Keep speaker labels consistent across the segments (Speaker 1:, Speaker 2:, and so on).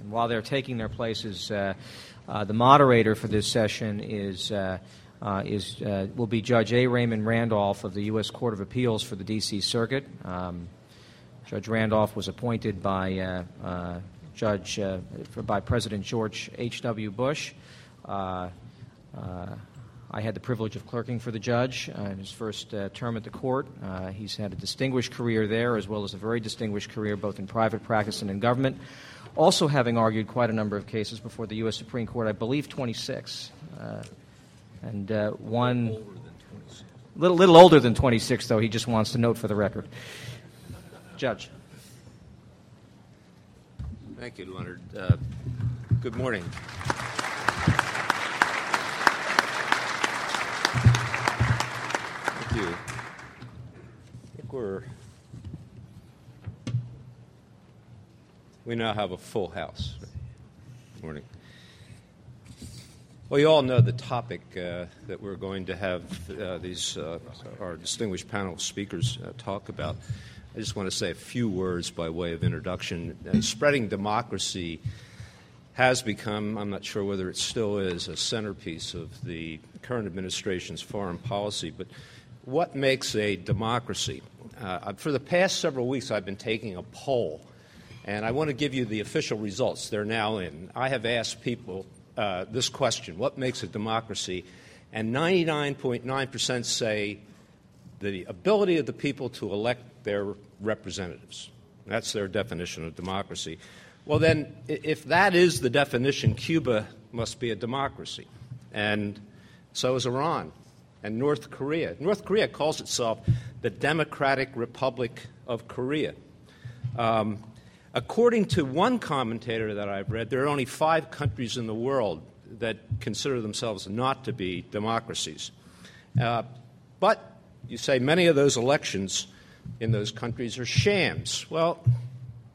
Speaker 1: And while they're taking their places, uh, uh, the moderator for this session is, uh, uh is, uh, will be Judge A. Raymond Randolph of the U.S. Court of Appeals for the D.C. Circuit. Um, Judge Randolph was appointed by uh, Judge by President George H.W. Bush. I had the privilege of clerking for the judge uh, in his first uh, term at the court. Uh, he's had a distinguished career there, as well as a very distinguished career both in private practice and in government. Also, having argued quite a number of cases before the U.S. Supreme Court, I believe 26, uh, and uh, one little little older than 26, though. He just wants to note for the record. Judge.
Speaker 2: Thank you, Leonard. Uh, good morning. Thank you. I think we're. We now have a full house. Good morning. Well, you all know the topic uh, that we're going to have uh, these uh, our distinguished panel speakers uh, talk about. I just want to say a few words by way of introduction. Uh, spreading democracy has become, I'm not sure whether it still is, a centerpiece of the current administration's foreign policy, but what makes a democracy? Uh, for the past several weeks, I've been taking a poll, and I want to give you the official results. They're now in. I have asked people uh, this question What makes a democracy? And 99.9% say the ability of the people to elect their representatives. That's their definition of democracy. Well, then, if that is the definition, Cuba must be a democracy. And so is Iran and North Korea. North Korea calls itself the Democratic Republic of Korea. Um, according to one commentator that I've read, there are only five countries in the world that consider themselves not to be democracies. Uh, but you say many of those elections in those countries are shams. Well,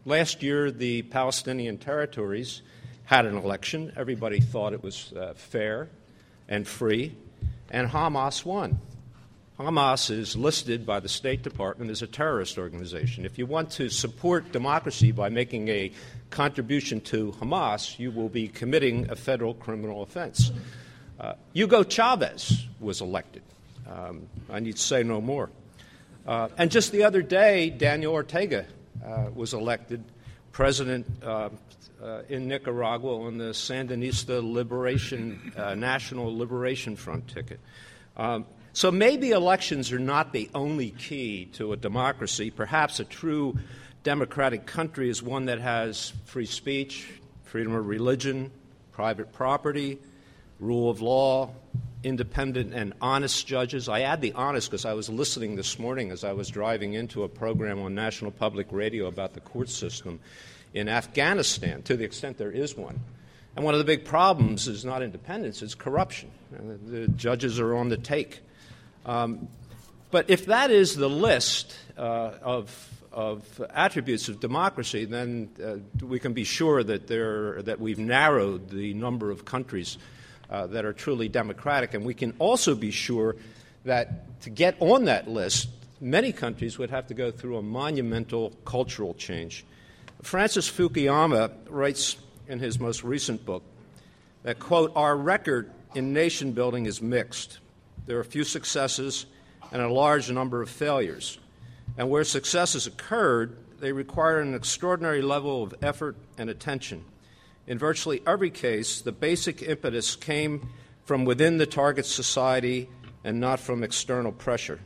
Speaker 2: last year the Palestinian territories had an election. Everybody thought it was uh, fair and free and Hamas won. Hamas is listed by the State Department as a terrorist organization. If you want to support democracy by making a contribution to Hamas, you will be committing a federal criminal offense. Uh, Hugo Chavez was elected. Um, I need to say no more. Uh, and just the other day, Daniel Ortega uh, was elected president uh, uh, in Nicaragua on the Sandinista Liberation, uh, National Liberation Front ticket. Um, so maybe elections are not the only key to a democracy. Perhaps a true democratic country is one that has free speech, freedom of religion, private property, rule of law, independent and honest judges. I add the honest because I was listening this morning as I was driving into a program on National Public Radio about the court system in Afghanistan, to the extent there is one. And one of the big problems is not independence, it's corruption. Uh, the judges are on the take. Um, but if that is the list uh, of, of attributes of democracy, then uh, we can be sure that, there, that we've narrowed the number of countries uh, that are truly democratic. And we can also be sure that to get on that list, many countries would have to go through a monumental cultural change. Francis Fukuyama writes in his most recent book that, quote, our record in nation building is mixed. There are a few successes and a large number of failures. And where successes occurred, they require an extraordinary level of effort and attention. In virtually every case, the basic impetus came from within the target society and not from external pressure.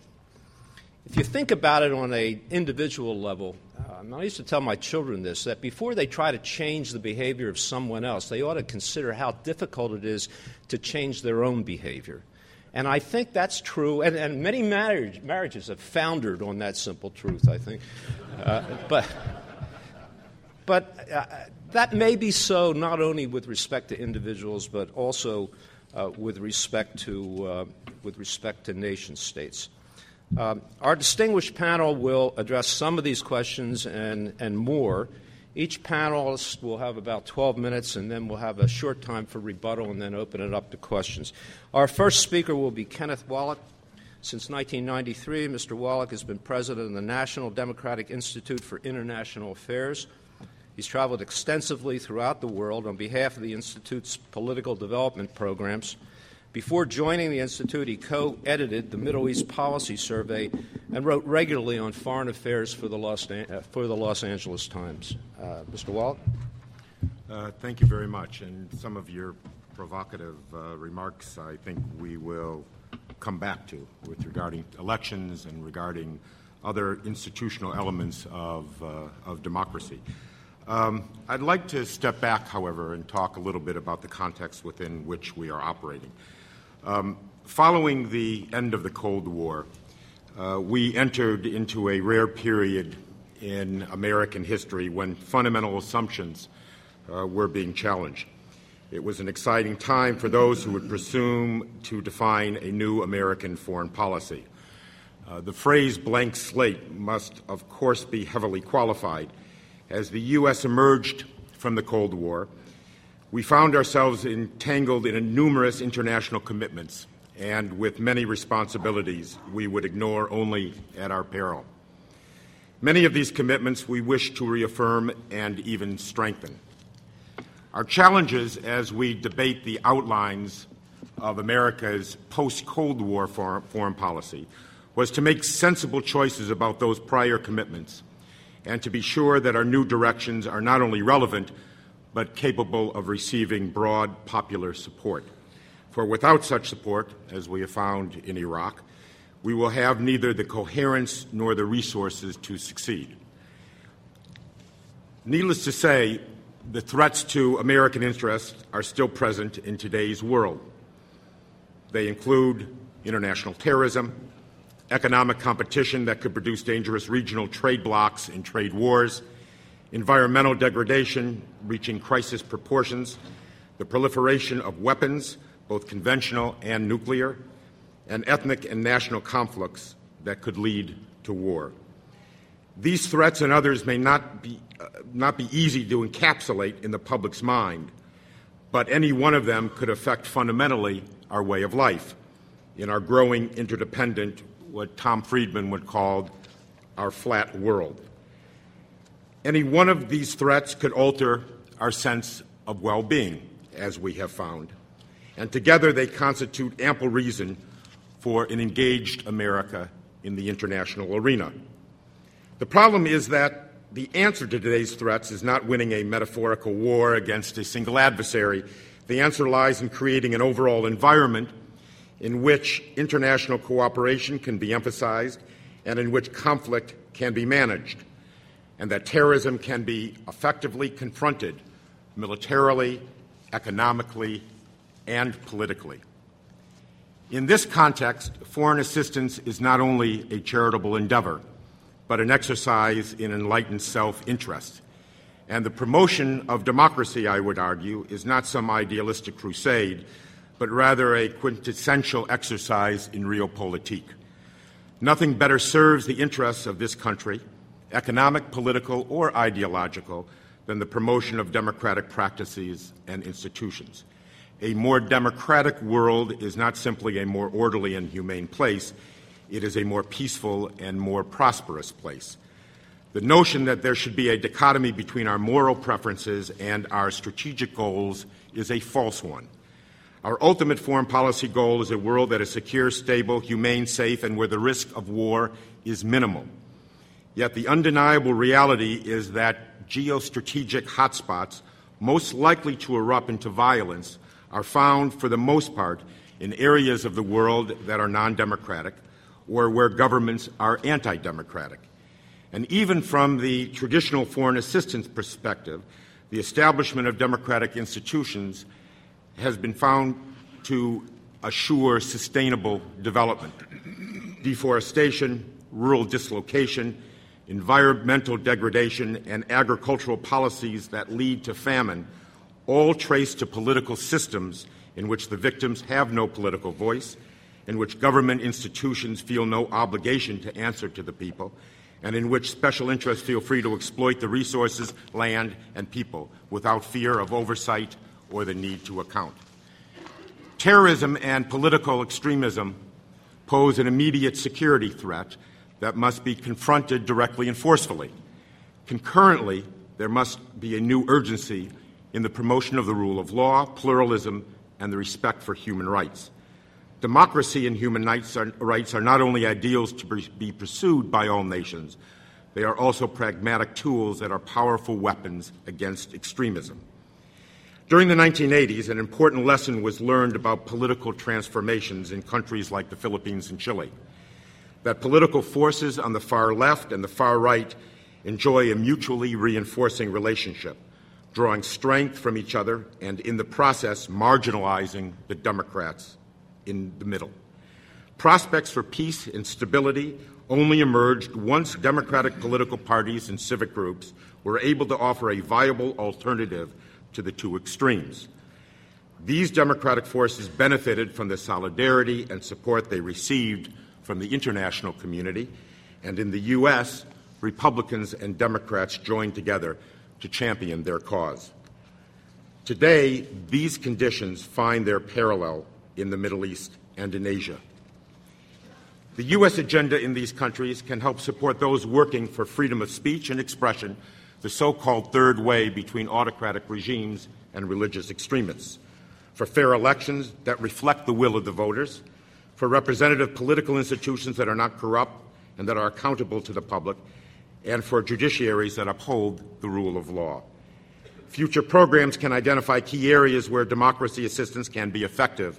Speaker 2: If you think about it on an individual level, um, I used to tell my children this that before they try to change the behavior of someone else, they ought to consider how difficult it is to change their own behavior. And I think that's true, and, and many marriage, marriages have foundered on that simple truth, I think. Uh, but but uh, that may be so not only with respect to individuals, but also uh, with, respect to, uh, with respect to nation states. Um, our distinguished panel will address some of these questions and, and more. Each panelist will have about 12 minutes, and then we'll have a short time for rebuttal and then open it up to questions. Our first speaker will be Kenneth Wollack. Since 1993, Mr. Wollack has been president of the National Democratic Institute for International Affairs. He's traveled extensively throughout the world on behalf of the Institute's political development programs. Before joining the Institute, he co edited the Middle East Policy Survey and wrote regularly on foreign affairs for the Los, uh, for the Los Angeles Times. Uh, Mr. Walt?
Speaker 3: Uh, thank you very much. And some of your provocative uh, remarks, I think we will come back to with regarding elections and regarding other institutional elements of, uh, of democracy. Um, I'd like to step back, however, and talk a little bit about the context within which we are operating. Um, following the end of the Cold War, uh, we entered into a rare period in American history when fundamental assumptions uh, were being challenged. It was an exciting time for those who would presume to define a new American foreign policy. Uh, the phrase blank slate must, of course, be heavily qualified. As the U.S. emerged from the Cold War, we found ourselves entangled in numerous international commitments and with many responsibilities we would ignore only at our peril. Many of these commitments we wish to reaffirm and even strengthen. Our challenges as we debate the outlines of America's post Cold War foreign policy was to make sensible choices about those prior commitments and to be sure that our new directions are not only relevant but capable of receiving broad popular support. For without such support, as we have found in Iraq, we will have neither the coherence nor the resources to succeed. Needless to say, the threats to American interests are still present in today's world. They include international terrorism, economic competition that could produce dangerous regional trade blocs and trade wars, environmental degradation reaching crisis proportions, the proliferation of weapons, both conventional and nuclear, and ethnic and national conflicts that could lead to war. These threats and others may not be, uh, not be easy to encapsulate in the public's mind, but any one of them could affect fundamentally our way of life in our growing interdependent, what Tom Friedman would call our flat world. Any one of these threats could alter our sense of well being, as we have found. And together they constitute ample reason for an engaged America in the international arena. The problem is that the answer to today's threats is not winning a metaphorical war against a single adversary. The answer lies in creating an overall environment in which international cooperation can be emphasized and in which conflict can be managed and that terrorism can be effectively confronted militarily, economically, and politically. In this context, foreign assistance is not only a charitable endeavor, but an exercise in enlightened self interest. And the promotion of democracy, I would argue, is not some idealistic crusade, but rather a quintessential exercise in realpolitik. Nothing better serves the interests of this country economic, political, or ideological, than the promotion of democratic practices and institutions. A more democratic world is not simply a more orderly and humane place, it is a more peaceful and more prosperous place. The notion that there should be a dichotomy between our moral preferences and our strategic goals is a false one. Our ultimate foreign policy goal is a world that is secure, stable, humane, safe, and where the risk of war is minimal. Yet the undeniable reality is that geostrategic hotspots most likely to erupt into violence are found, for the most part, in areas of the world that are non democratic or where governments are anti democratic. And even from the traditional foreign assistance perspective, the establishment of democratic institutions has been found to assure sustainable development. Deforestation, rural dislocation, environmental degradation, and agricultural policies that lead to famine, all traced to political systems in which the victims have no political voice, in which government institutions feel no obligation to answer to the people, and in which special interests feel free to exploit the resources, land, and people without fear of oversight or the need to account. Terrorism and political extremism pose an immediate security threat that must be confronted directly and forcefully. Concurrently, there must be a new urgency in the promotion of the rule of law, pluralism, and the respect for human rights. Democracy and human rights are, rights are not only ideals to be pursued by all nations, they are also pragmatic tools that are powerful weapons against extremism. During the 1980s, an important lesson was learned about political transformations in countries like the Philippines and Chile. That political forces on the far left and the far right enjoy a mutually reinforcing relationship, drawing strength from each other and, in the process, marginalizing the Democrats in the middle. Prospects for peace and stability only emerged once democratic political parties and civic groups were able to offer a viable alternative to the two extremes. These democratic forces benefited from the solidarity and support they received from the international community, and in the U.S., Republicans and Democrats joined together to champion their cause. Today, these conditions find their parallel in the Middle East and in Asia. The U.S. agenda in these countries can help support those working for freedom of speech and expression, the so called third way between autocratic regimes and religious extremists, for fair elections that reflect the will of the voters, for representative political institutions that are not corrupt and that are accountable to the public, and for judiciaries that uphold the rule of law. Future programs can identify key areas where democracy assistance can be effective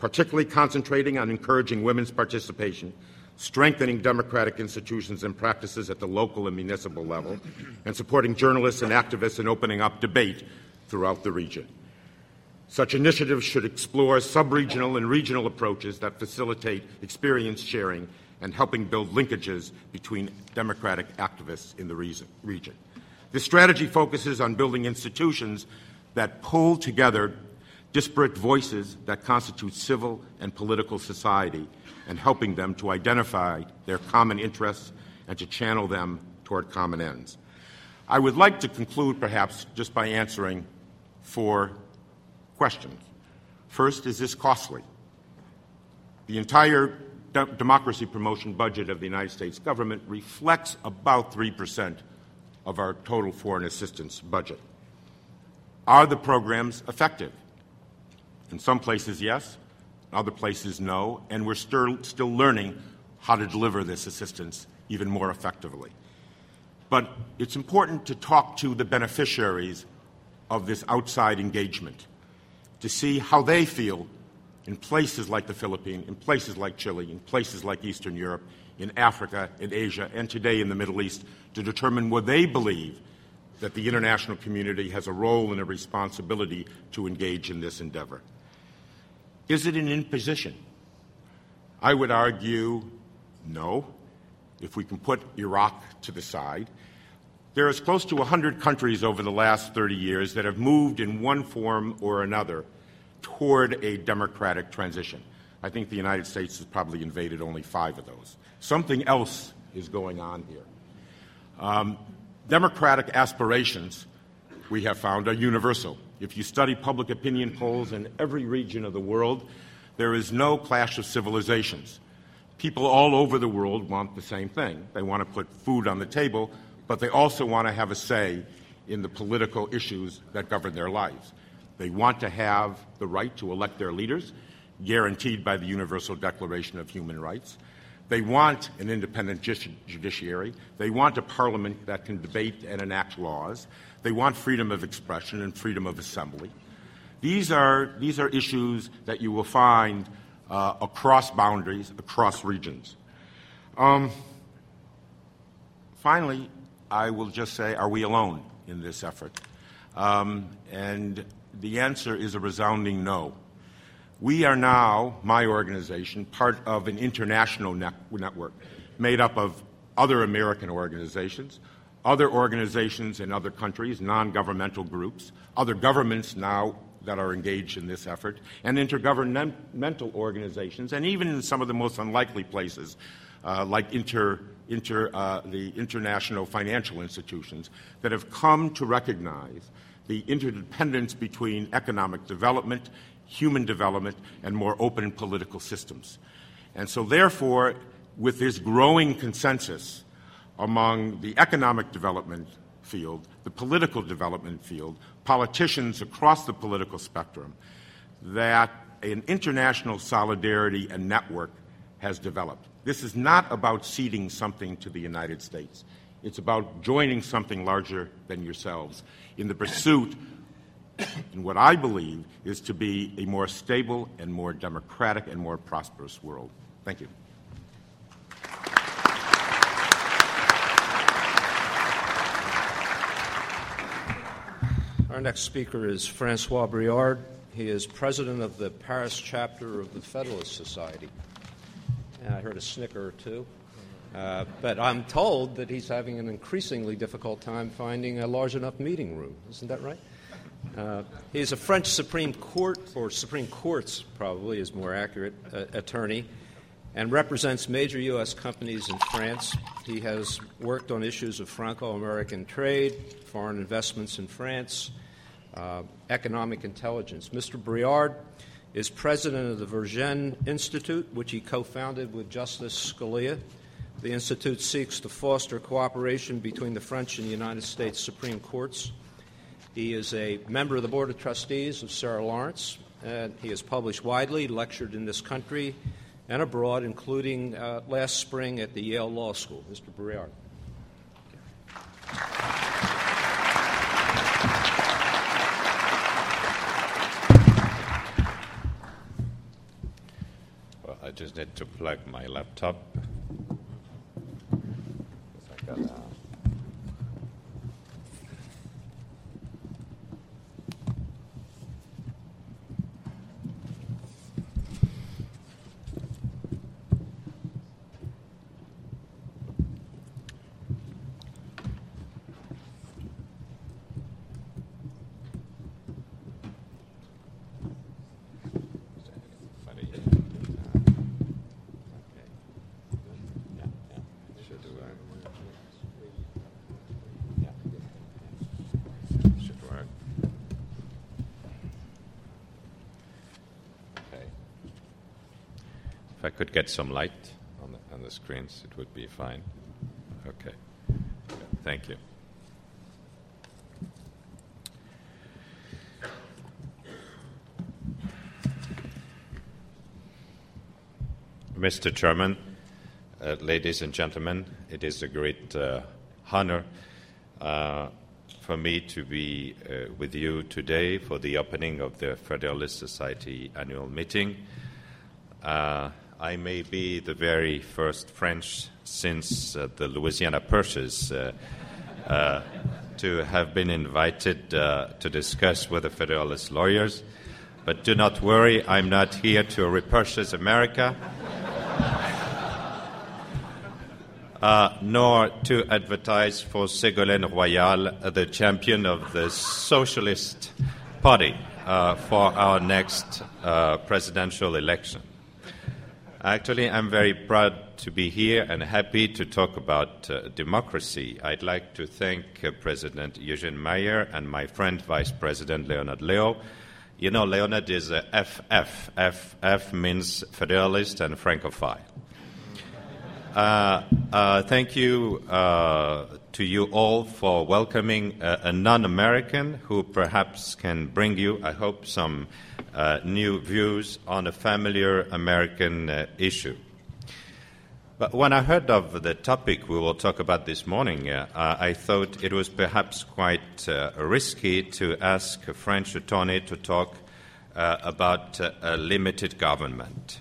Speaker 3: particularly concentrating on encouraging women's participation, strengthening democratic institutions and practices at the local and municipal level, and supporting journalists and activists in opening up debate throughout the region. Such initiatives should explore sub-regional and regional approaches that facilitate experience sharing and helping build linkages between democratic activists in the region. This strategy focuses on building institutions that pull together disparate voices that constitute civil and political society and helping them to identify their common interests and to channel them toward common ends. I would like to conclude, perhaps, just by answering four questions. First, is this costly? The entire de- democracy promotion budget of the United States government reflects about 3% of our total foreign assistance budget. Are the programs effective? In some places, yes. In other places, no. And we're still, still learning how to deliver this assistance even more effectively. But it's important to talk to the beneficiaries of this outside engagement to see how they feel in places like the Philippines, in places like Chile, in places like Eastern Europe, in Africa, in Asia, and today in the Middle East to determine what they believe that the international community has a role and a responsibility to engage in this endeavor. Is it an imposition? I would argue no, if we can put Iraq to the side. There is close to 100 countries over the last 30 years that have moved in one form or another toward a democratic transition. I think the United States has probably invaded only five of those. Something else is going on here. Um, democratic aspirations, we have found, are universal. If you study public opinion polls in every region of the world, there is no clash of civilizations. People all over the world want the same thing. They want to put food on the table, but they also want to have a say in the political issues that govern their lives. They want to have the right to elect their leaders, guaranteed by the Universal Declaration of Human Rights. They want an independent judiciary. They want a parliament that can debate and enact laws. They want freedom of expression and freedom of assembly. These are, these are issues that you will find uh, across boundaries, across regions. Um, finally, I will just say, are we alone in this effort? Um, and the answer is a resounding no. We are now, my organization, part of an international network made up of other American organizations, other organizations in other countries, non governmental groups, other governments now that are engaged in this effort, and intergovernmental organizations, and even in some of the most unlikely places, uh, like inter, inter, uh, the international financial institutions, that have come to recognize the interdependence between economic development, human development, and more open political systems. And so, therefore, with this growing consensus among the economic development field, the political development field, politicians across the political spectrum, that an international solidarity and network has developed. This is not about ceding something to the United States. It's about joining something larger than yourselves in the pursuit in what I believe is to be a more stable and more democratic and more prosperous world. Thank you.
Speaker 2: Our next speaker is Francois Briard. He is president of the Paris chapter of the Federalist Society. And I heard a snicker or two. Uh, but I'm told that he's having an increasingly difficult time finding a large enough meeting room. Isn't that right? Uh, he's a French Supreme Court, or Supreme Courts probably is more accurate, uh, attorney, and represents major U.S. companies in France. He has worked on issues of Franco American trade, foreign investments in France, uh, economic intelligence. Mr. Briard is president of the Vergennes Institute, which he co founded with Justice Scalia. The Institute seeks to foster cooperation between the French and the United States Supreme Courts. He is a member of the Board of Trustees of Sarah Lawrence, and he has published widely, lectured in this country and abroad, including uh, last spring at the Yale Law School. Mr. Briard.
Speaker 4: Well, I just need to plug my laptop. If I could get some light on the, on the screens, it would be fine. Okay. Thank you. Mr. Chairman, uh, ladies and gentlemen, it is a great uh, honor uh, for me to be uh, with you today for the opening of the Federalist Society annual meeting. Uh, I may be the very first French since uh, the Louisiana Purchase to have been invited to discuss with the Federalist lawyers. But do not worry, I'm not here to repurchase America. Uh, nor to advertise for Ségolène Royal, uh, the champion of the Socialist Party, uh, for our next uh, presidential election. Actually, I'm very proud to be here and happy to talk about uh, democracy. I'd like to thank uh, President Eugene Meyer and my friend Vice President Leonard Leo. You know, Leonard is a FF. FF means Federalist and Francophile. Uh, uh, thank you uh, to you all for welcoming a, a non American who perhaps can bring you, I hope, some uh, new views on a familiar American uh, issue. But when I heard of the topic we will talk about this morning, uh, I thought it was perhaps quite risky to ask a French attorney to talk about a limited government.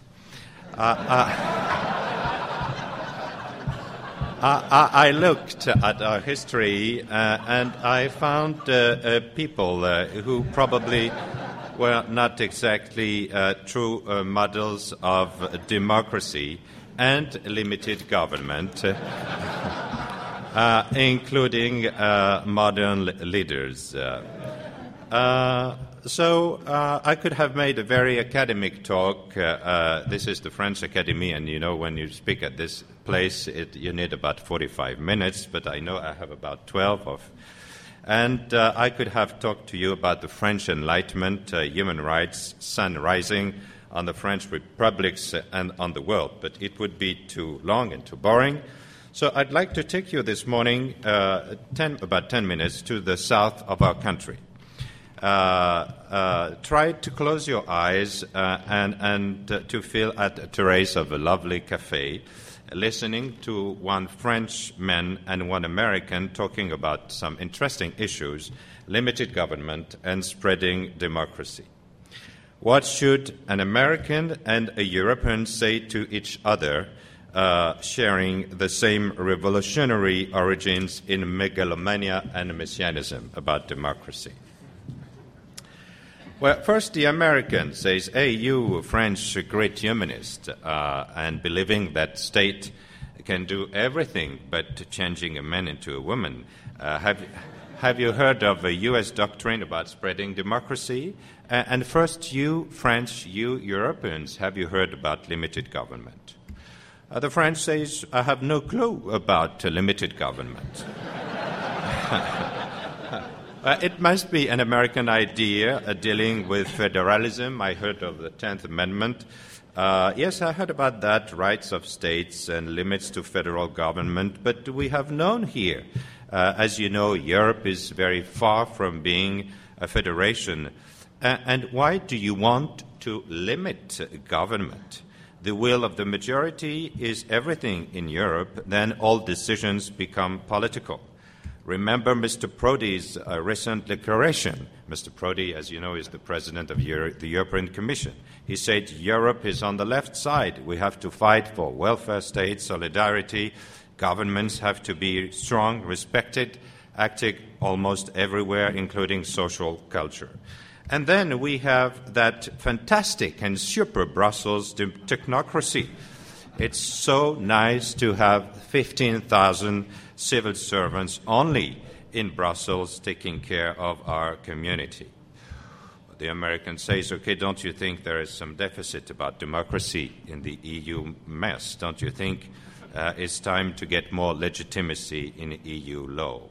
Speaker 4: I, I, looked at our history uh, and I found uh, uh, people uh, who probably were not exactly uh, true uh, models of democracy and limited government, including modern leaders. So I could have made a very academic talk. this is the French Academy, and you know when you speak at this place, it, you need about 45 minutes, but I know I have about 12 of. And uh, I could have talked to you about the French Enlightenment, uh, human rights, sun rising on the French republics and on the world, but it would be too long and too boring. So I'd like to take you this morning, uh, ten, about 10 minutes, to the south of our country. Uh, uh, try to close your eyes uh, and, and to feel at a terrace of a lovely cafe, listening to one Frenchman and one American talking about some interesting issues limited government and spreading democracy. What should an American and a European say to each other? uh, sharing the same revolutionary origins in megalomania and messianism about democracy. Well, first, the American says, Hey, you French great humanist, uh, and believing that state can do everything but changing a man into a woman. Uh, have, have you heard of a U.S. doctrine about spreading democracy? Uh, and first, you French, you Europeans, have you heard about limited government? Uh, the French says, I have no clue about limited government. uh, it must be an American idea uh, dealing with federalism. I heard of the 10th Amendment. Uh, yes, I heard about that, rights of states and limits to federal government, but we have known here. Uh, as you know, Europe is very far from being a federation. and why do you want to limit government? the will of the majority is everything in Europe, then all decisions become political. Remember Mr. Prodi's uh, recent declaration. Mr. Prodi, as you know, is the president of Euro- the European Commission. He said Europe is on the left side. We have to fight for welfare state, solidarity. Governments have to be strong, respected, acting almost everywhere, including social culture. And then we have that fantastic and super Brussels technocracy. It's so nice to have 15,000 civil servants only in Brussels taking care of our community. The American says, okay, don't you think there is some deficit about democracy in the EU mess? Don't you think uh, it's time to get more legitimacy in EU law?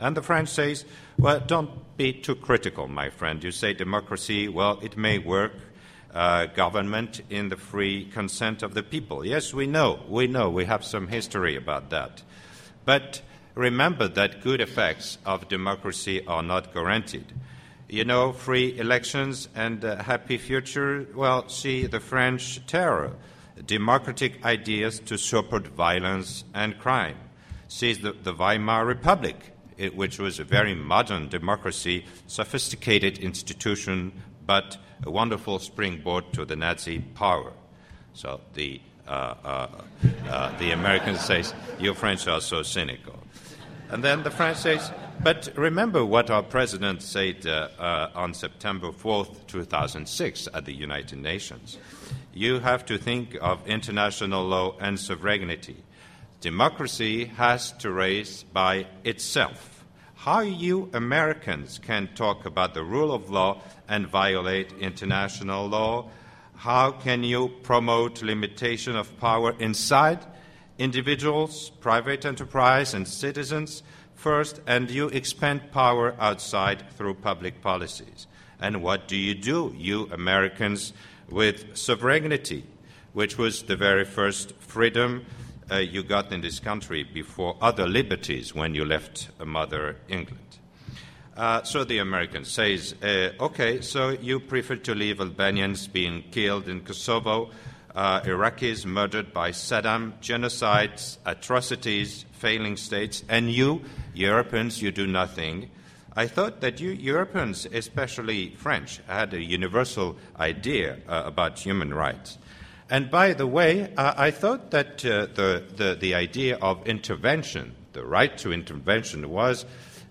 Speaker 4: And the French says, well, don't be too critical, my friend. You say democracy, well, it may work. Uh, government in the free consent of the people. Yes, we know, we know, we have some history about that. But remember that good effects of democracy are not guaranteed. You know, free elections and a happy future, well, see the French terror, democratic ideas to support violence and crime. See the, the Weimar Republic, it, which was a very modern democracy, sophisticated institution, but a wonderful springboard to the Nazi power. So the, the Americans say, you French are so cynical. And then the French says, but remember what our president said uh, uh, on September 4th, 2006 at the United Nations. You have to think of international law and sovereignty democracy has to raise by itself. How you Americans can talk about the rule of law and violate international law? How can you promote limitation of power inside individuals, private enterprise, and citizens first, and you expand power outside through public policies? And what do you do, you Americans, with sovereignty, which was the very first freedom uh, you got in this country before other liberties when you left Mother England. Uh, so the American says, uh, okay, so you prefer to leave Albanians being killed in Kosovo, uh, Iraqis murdered by Saddam, genocides, atrocities, failing states, and you, Europeans, you do nothing. I thought that you Europeans, especially French, had a universal idea uh, about human rights. And by the way, uh, I thought that uh, the, the, the, idea of intervention, the right to intervention, was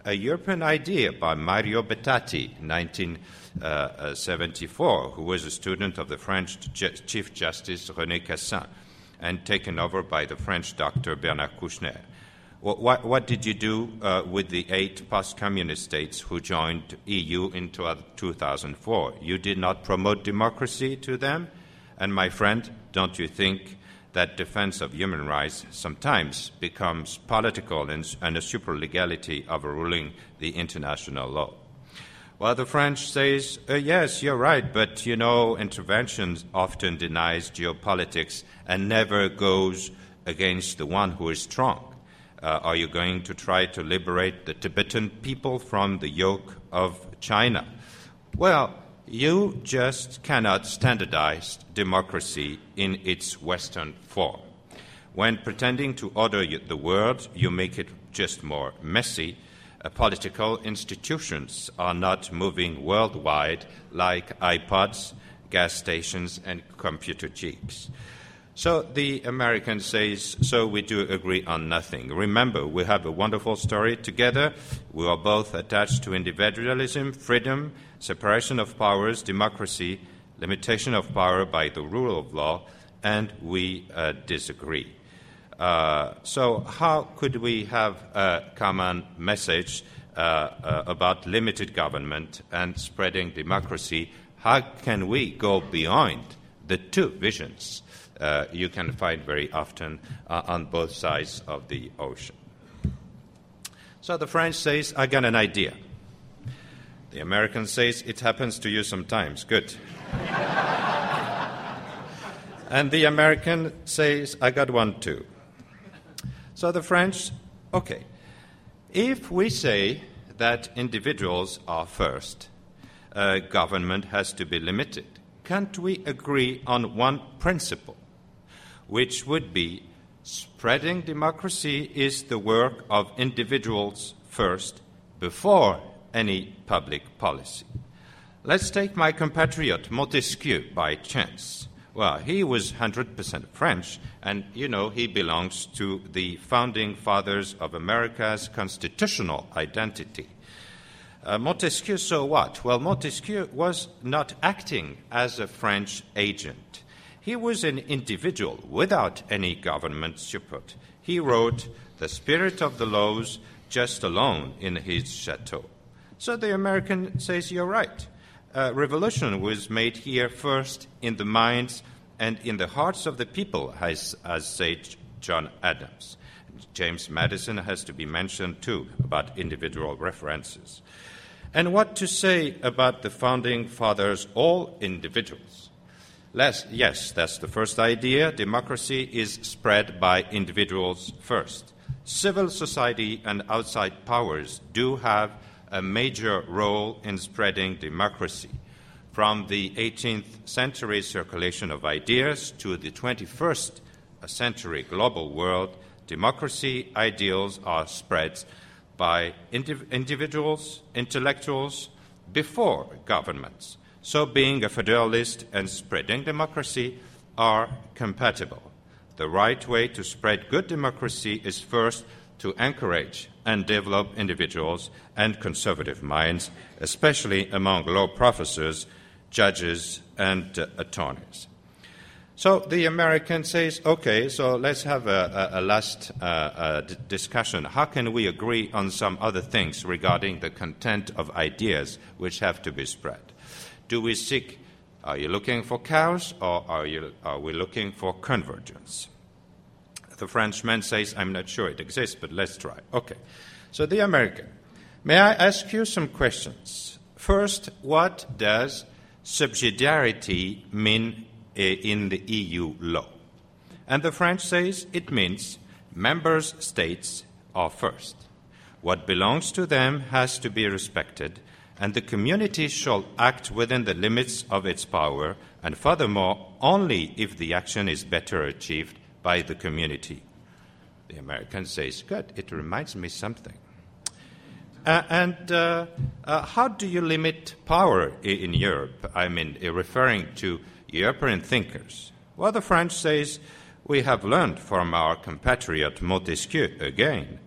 Speaker 4: a European idea by Mario Bettati in 1974, uh, uh, who was a student of the French Chief Justice René Cassin and taken over by the French doctor Bernard Kouchner. What, what, what did you do uh, with the eight post communist states who joined EU in 2004? Uh, you did not promote democracy to them? And my friend, don't you think that defense of human rights sometimes becomes political and, and a superlegality of overruling the international law? Well, the French says, uh, yes, you're right, but you know, intervention often denies geopolitics and never goes against the one who is strong. Uh, are you going to try to liberate the Tibetan people from the yoke of China? Well, you just cannot standardize democracy in its Western form. When pretending to order the world, you make it just more messy. Uh, political institutions are not moving worldwide like iPods, gas stations, and computer chips. So the American says, so we do agree on nothing. Remember, we have a wonderful story together. We are both attached to individualism, freedom, separation of powers, democracy, limitation of power by the rule of law, and we uh, disagree. Uh, so, how could we have a common message uh, uh about limited government and spreading democracy? How can we go beyond the two visions? uh, you can find very often uh, on both sides of the ocean. So the French says, I got an idea. The American says, it happens to you sometimes. Good. and the American says, I got one too. So the French, okay. If we say that individuals are first, uh, government has to be limited, can't we agree on one principle? which would be spreading democracy is the work of individuals first before any public policy. Let's take my compatriot Montesquieu by chance. Well, he was 100% French, and you know, he belongs to the founding fathers of America's constitutional identity. Uh, Montesquieu, so what? Well, Montesquieu was not acting as a French agent. He was an individual without any government support. He wrote the spirit of the laws just alone in his chateau. So the American says, You're right. Uh, revolution was made here first in the minds and in the hearts of the people, as, as said John Adams. James Madison has to be mentioned too about individual references. And what to say about the founding fathers, all individuals? Less, yes, that's the first idea. Democracy is spread by individuals first. Civil society and outside powers do have a major role in spreading democracy. From the 18th century circulation of ideas to the 21st century global world, democracy ideals are spread by indiv- individuals, intellectuals, before governments. So, being a federalist and spreading democracy are compatible. The right way to spread good democracy is first to encourage and develop individuals and conservative minds, especially among law professors, judges, and uh, attorneys. So the American says, okay, so let's have a, a, a last uh, uh, d- discussion. How can we agree on some other things regarding the content of ideas which have to be spread? do we seek? Are you looking for chaos or are, you, are we looking for convergence? The Frenchman says, I'm not sure it exists, but let's try. Okay. So the American. May I ask you some questions? First, what does subsidiarity mean eh, in the EU law? And the French says it means members states are first. What belongs to them has to be respected, and the community shall act within the limits of its power, and furthermore, only if the action is better achieved by the community. The American says, Good, it reminds me something. Uh, and uh, uh, how do you limit power in Europe? I mean, uh, referring to European thinkers. Well, the French says, we have learned from our compatriot Montesquieu again.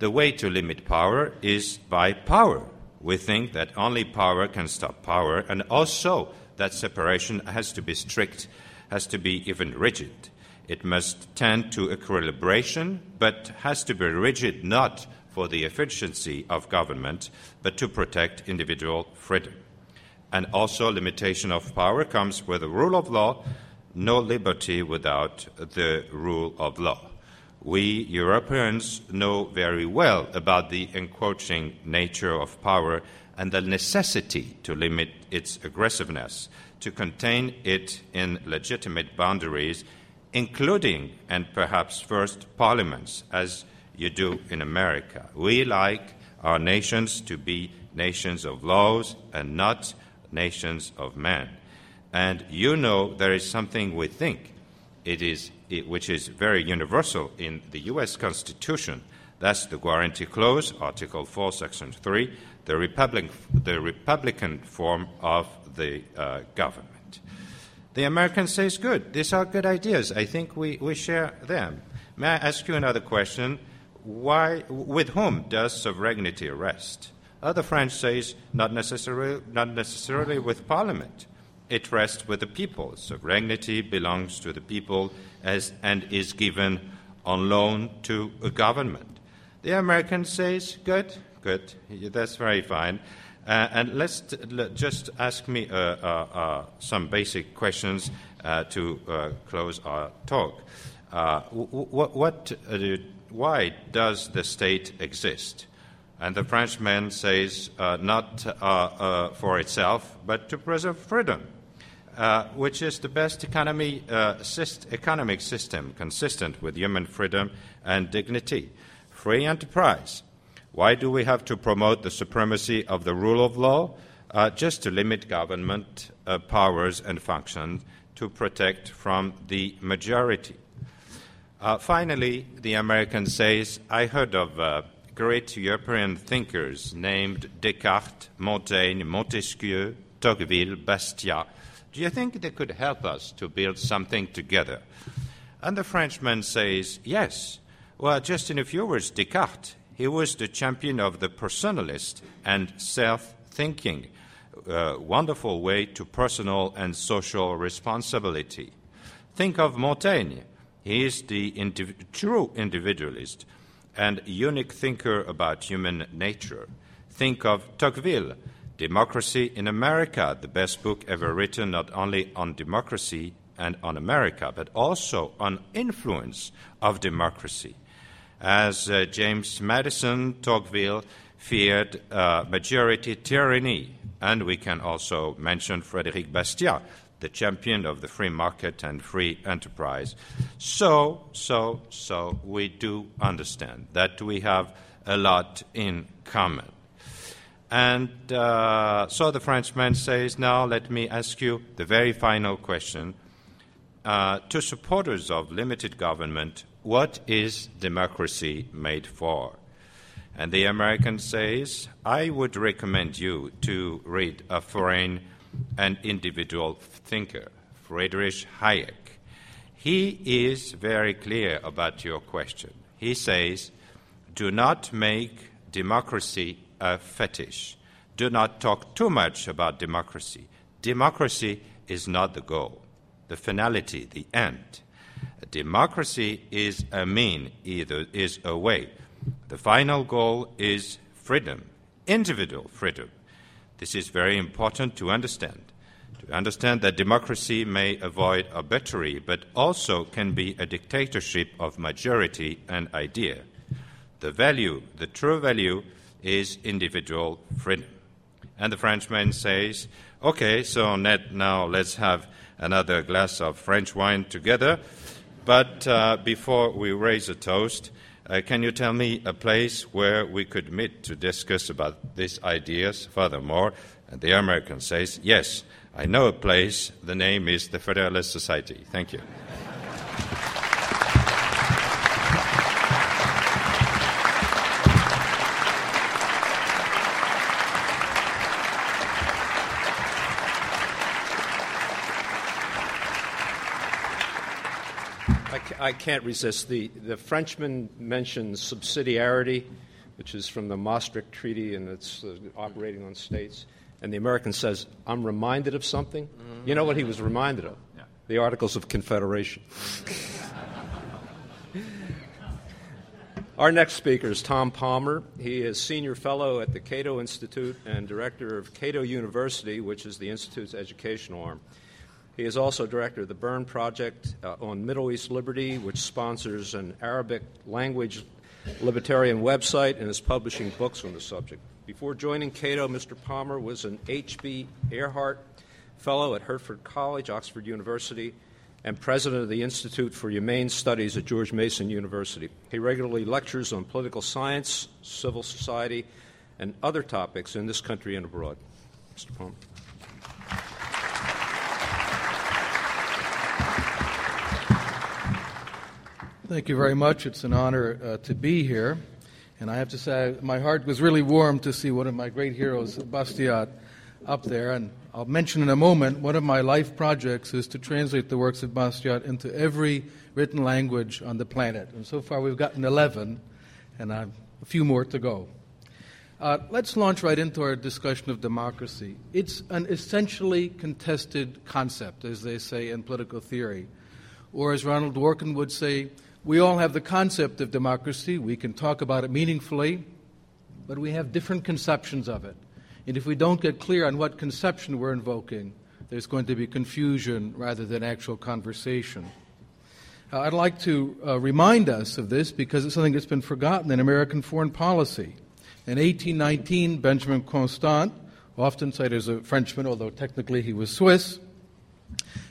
Speaker 4: The way to limit power is by power we think that only power can stop power, and also that separation has to be strict, has to be even rigid. It must tend to equilibration, but has to be rigid not for the efficiency of government, but to protect individual freedom. And also, limitation of power comes with the rule of law, no liberty without the rule of law we Europeans know very well about the encroaching nature of power and the necessity to limit its aggressiveness, to contain it in legitimate boundaries, including and perhaps first parliaments, as you do in America. We like our nations to be nations of laws and not nations of men. And you know there is something we think it is, it, which is very universal in the U.S. Constitution. That's the Guarantee Clause, Article 4, Section 3, the, Republic, the Republican form of the uh, government. The Americans say it's good. These are good ideas. I think we, we share them. May I ask you another question? Why, with whom does sovereignty rest? The French says not necessarily, not necessarily with Parliament. It rests with the people. Sovereignty belongs to the people as, and is given on loan to a government. The American says, good, good, that's very fine. Uh, and let's let, just ask me uh, uh, uh some basic questions uh, to uh, close our talk. what, why does the state exist? And the Frenchman says, not for itself, but to preserve freedom. Which is the best economy, syst- economic system consistent with human freedom and dignity. Free enterprise. Why do we have to promote the supremacy of the rule of law? Uh, just to limit government uh, powers and functions to protect from the majority. Uh, finally, the American says, I heard of great European thinkers named Descartes, Montaigne, Montesquieu, Tocqueville, Bastiat do you think they could help us to build something together? And the Frenchman says, Yes. Well, just in a few words, Descartes, he was the champion of the personalist and self thinking. Uh, wonderful way to personal and social responsibility. Think of Montaigne. He is the indiv- true individualist and unique thinker about human nature. Think of Tocqueville. Democracy in America, the best book ever written not only on democracy and on America, but also on influence of democracy. As uh, James Madison Tocqueville feared uh, majority tyranny, and we can also mention Frederic Bastiat, the champion of the free market and free enterprise. So, so, so we do understand that we have a lot in common. And uh, so the Frenchman says, Now let me ask you the very final question. Uh, to supporters of limited government, what is democracy made for? And the American says, I would recommend you to read a foreign and individual thinker, Friedrich Hayek. He is very clear about your question. He says, Do not make democracy a fetish. Do not talk too much about democracy. Democracy is not the goal, the finality, the end. Democracy is a mean, either is a way. The final goal is freedom, individual freedom. This is very important to understand. To understand that democracy may avoid arbitrary, but also can be a dictatorship of majority and idea. The value, the true value, is individual freedom. And the Frenchman says, Okay, so now let's have another glass of French wine together. But uh, before we raise a toast, uh, can you tell me a place where we could meet to discuss about these ideas furthermore? And the American says, Yes, I know a place. The name is the Federalist Society. Thank you.
Speaker 2: I can't resist. The, the Frenchman mentions subsidiarity, which is from the Maastricht Treaty, and it's uh, operating on states. And the American says, I'm reminded of something. Mm-hmm. You know what he was reminded of? Yeah. The Articles of Confederation. Our next speaker is Tom Palmer. He is senior fellow at the Cato Institute and director of Cato University, which is the Institute's educational arm. He is also director of the Bern Project uh, on Middle East Liberty, which sponsors an Arabic language libertarian website and is publishing books on the subject. Before joining Cato, Mr. Palmer was an H.B. Earhart Fellow at Hertford College, Oxford University, and president of the Institute for Humane Studies at George Mason University. He regularly lectures on political science, civil society, and other topics in this country and abroad. Mr. Palmer.
Speaker 5: Thank you very much. It's an honor uh, to be here. And I have to say, my heart was really warmed to see one of my great heroes, Bastiat, up there. And I'll mention in a moment one of my life projects is to translate the works of Bastiat into every written language on the planet. And so far we've gotten 11, and I have a few more to go. Uh, let's launch right into our discussion of democracy. It's an essentially contested concept, as they say in political theory. Or as Ronald Dworkin would say, we all have the concept of democracy. We can talk about it meaningfully, but we have different conceptions of it. And if we don't get clear on what conception we're invoking, there's going to be confusion rather than actual conversation. Uh, I'd like to uh, remind us of this because it's something that's been forgotten in American foreign policy. In 1819, Benjamin Constant, often cited as a Frenchman, although technically he was Swiss,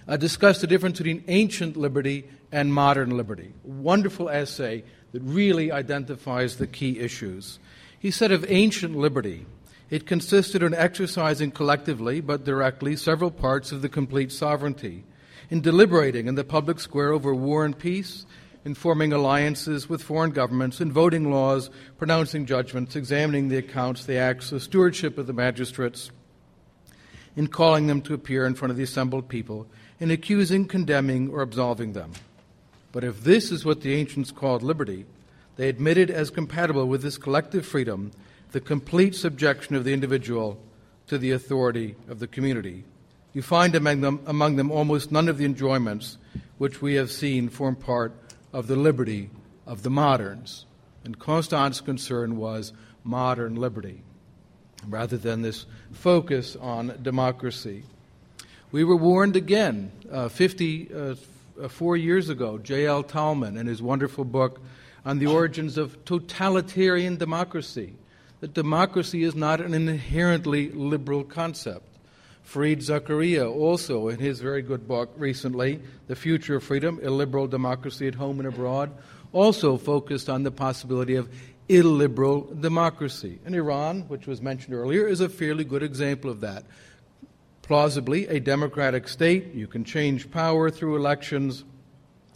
Speaker 5: uh, discussed the difference between ancient liberty and modern liberty. Wonderful essay that really identifies the key issues. He said of ancient liberty, it consisted in exercising collectively but directly several parts of the complete sovereignty, in deliberating in the public square over war and peace, in forming alliances with foreign governments, in voting laws, pronouncing judgments, examining the accounts, the acts, the stewardship of the magistrates, in calling them to appear in front of the assembled people, in accusing, condemning, or absolving them. But if this is what the ancients called liberty, they admitted as compatible with this collective freedom the complete subjection of the individual to the authority of the community. You find among them, among them almost none of the enjoyments which we have seen form part of the liberty of the moderns. And Constant's concern was modern liberty rather than this focus on democracy. We were warned again uh, 54 uh, Uh, years ago, J.L. Talmon, in his wonderful book on the origins of totalitarian democracy, that democracy is not an inherently liberal concept. Fareed Zakaria, also in his very good book recently, The Future of Freedom Illiberal Democracy at Home and Abroad, also focused on the possibility of illiberal democracy. And Iran, which was mentioned earlier, is a fairly good example of that. Plausibly, a democratic state, you can change power through elections.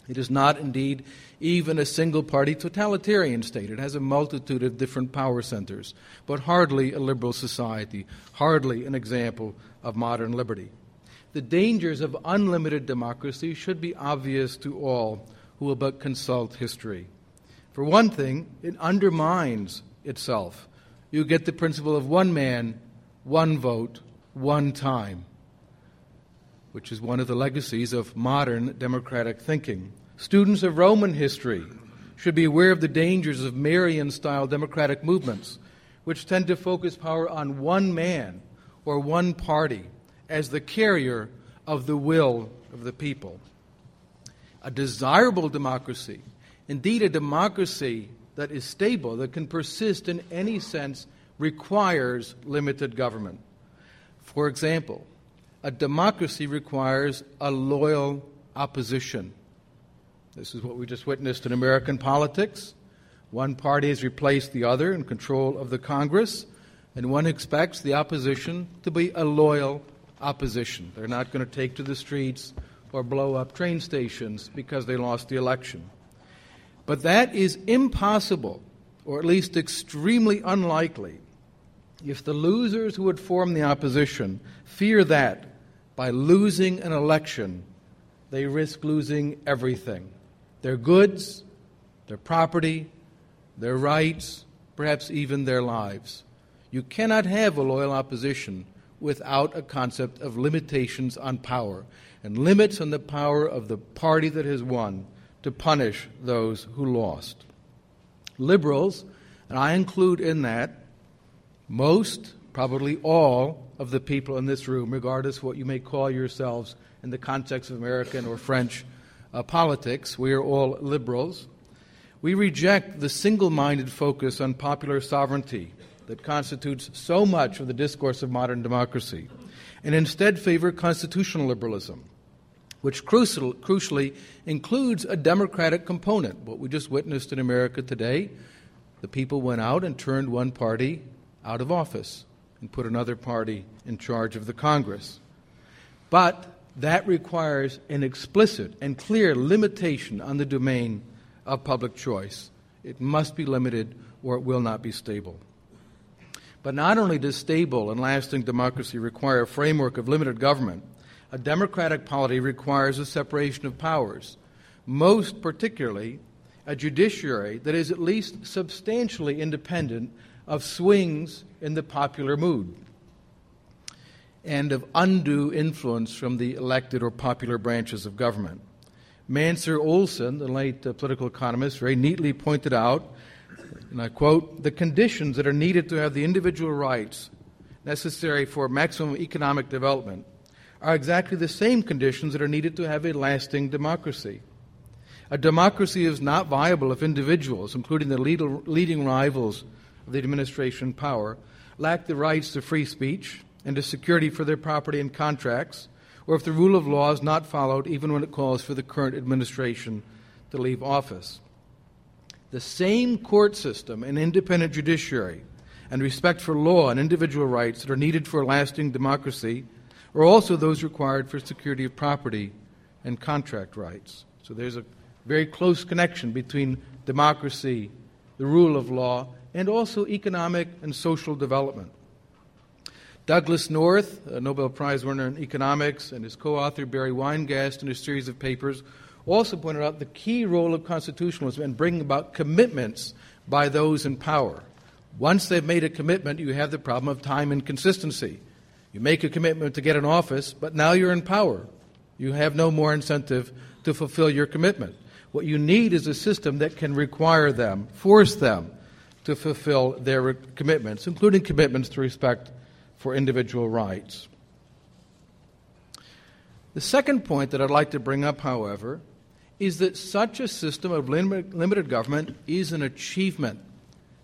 Speaker 5: It is not indeed even a single party totalitarian state. It has a multitude of different power centers, but hardly a liberal society, hardly an example of modern liberty. The dangers of unlimited democracy should be obvious to all who will but consult history. For one thing, it undermines itself. You get the principle of one man, one vote, one time, which is one of the legacies of modern democratic thinking. Students of Roman history should be aware of the dangers of Marian style democratic movements, which tend to focus power on one man or one party as the carrier of the will of the people. A desirable democracy, indeed, a democracy that is stable, that can persist in any sense, requires limited government. For example, a democracy requires a loyal opposition. This is what we just witnessed in American politics. One party has replaced the other in control of the Congress, and one expects the opposition to be a loyal opposition. They're not going to take to the streets or blow up train stations because they lost the election. But that is impossible, or at least extremely unlikely, if the losers who would form the opposition fear that by losing an election, they risk losing everything their goods, their property, their rights, perhaps even their lives. You cannot have a loyal opposition without a concept of limitations on power and limits on the power of the party that has won to punish those who lost. Liberals, and I include in that most, probably all, of the people in this room, regardless of what you may call yourselves in the context of American or French uh, politics, we are all liberals. We reject the single minded focus on popular sovereignty that constitutes so much of the discourse of modern democracy, and instead favor constitutional liberalism, which crucial, crucially includes a democratic component. What we just witnessed in America today, the people went out and turned one party out of office and put another party in charge of the Congress. But that requires an explicit and clear limitation on the domain of public choice. It must be limited or it will not be stable. But not only does stable and lasting democracy require a framework of limited government, a democratic polity requires a separation of powers, most particularly a judiciary that is at least substantially independent of swings in the popular mood and of undue influence from the elected or popular branches of government. Mancur Olson, the late uh, political economist, very neatly pointed out, and I quote, the conditions that are needed to have the individual rights necessary for maximum economic development are exactly the same conditions that are needed to have a lasting democracy. A democracy is not viable if individuals, including the leading rivals the administration power, lack the rights to free speech and to security for their property and contracts, or if the rule of law is not followed even when it calls for the current administration to leave office. The same court system and independent judiciary and respect for law and individual rights that are needed for a lasting democracy are also those required for security of property and contract rights. So there's a very close connection between democracy, the rule of law, and also economic and social development. Douglass North, a Nobel Prize winner in economics, and his co author Barry Weingast in a series of papers also pointed out the key role of constitutionalism in bringing about commitments by those in power. Once they've made a commitment, you have the problem of time and consistency. You make a commitment to get an office, but now you're in power. You have no more incentive to fulfill your commitment. What you need is a system that can require them, force them to fulfill their commitments, including commitments to respect for individual rights. The second point that I'd like to bring up, however, is that such a system of limited government is an achievement.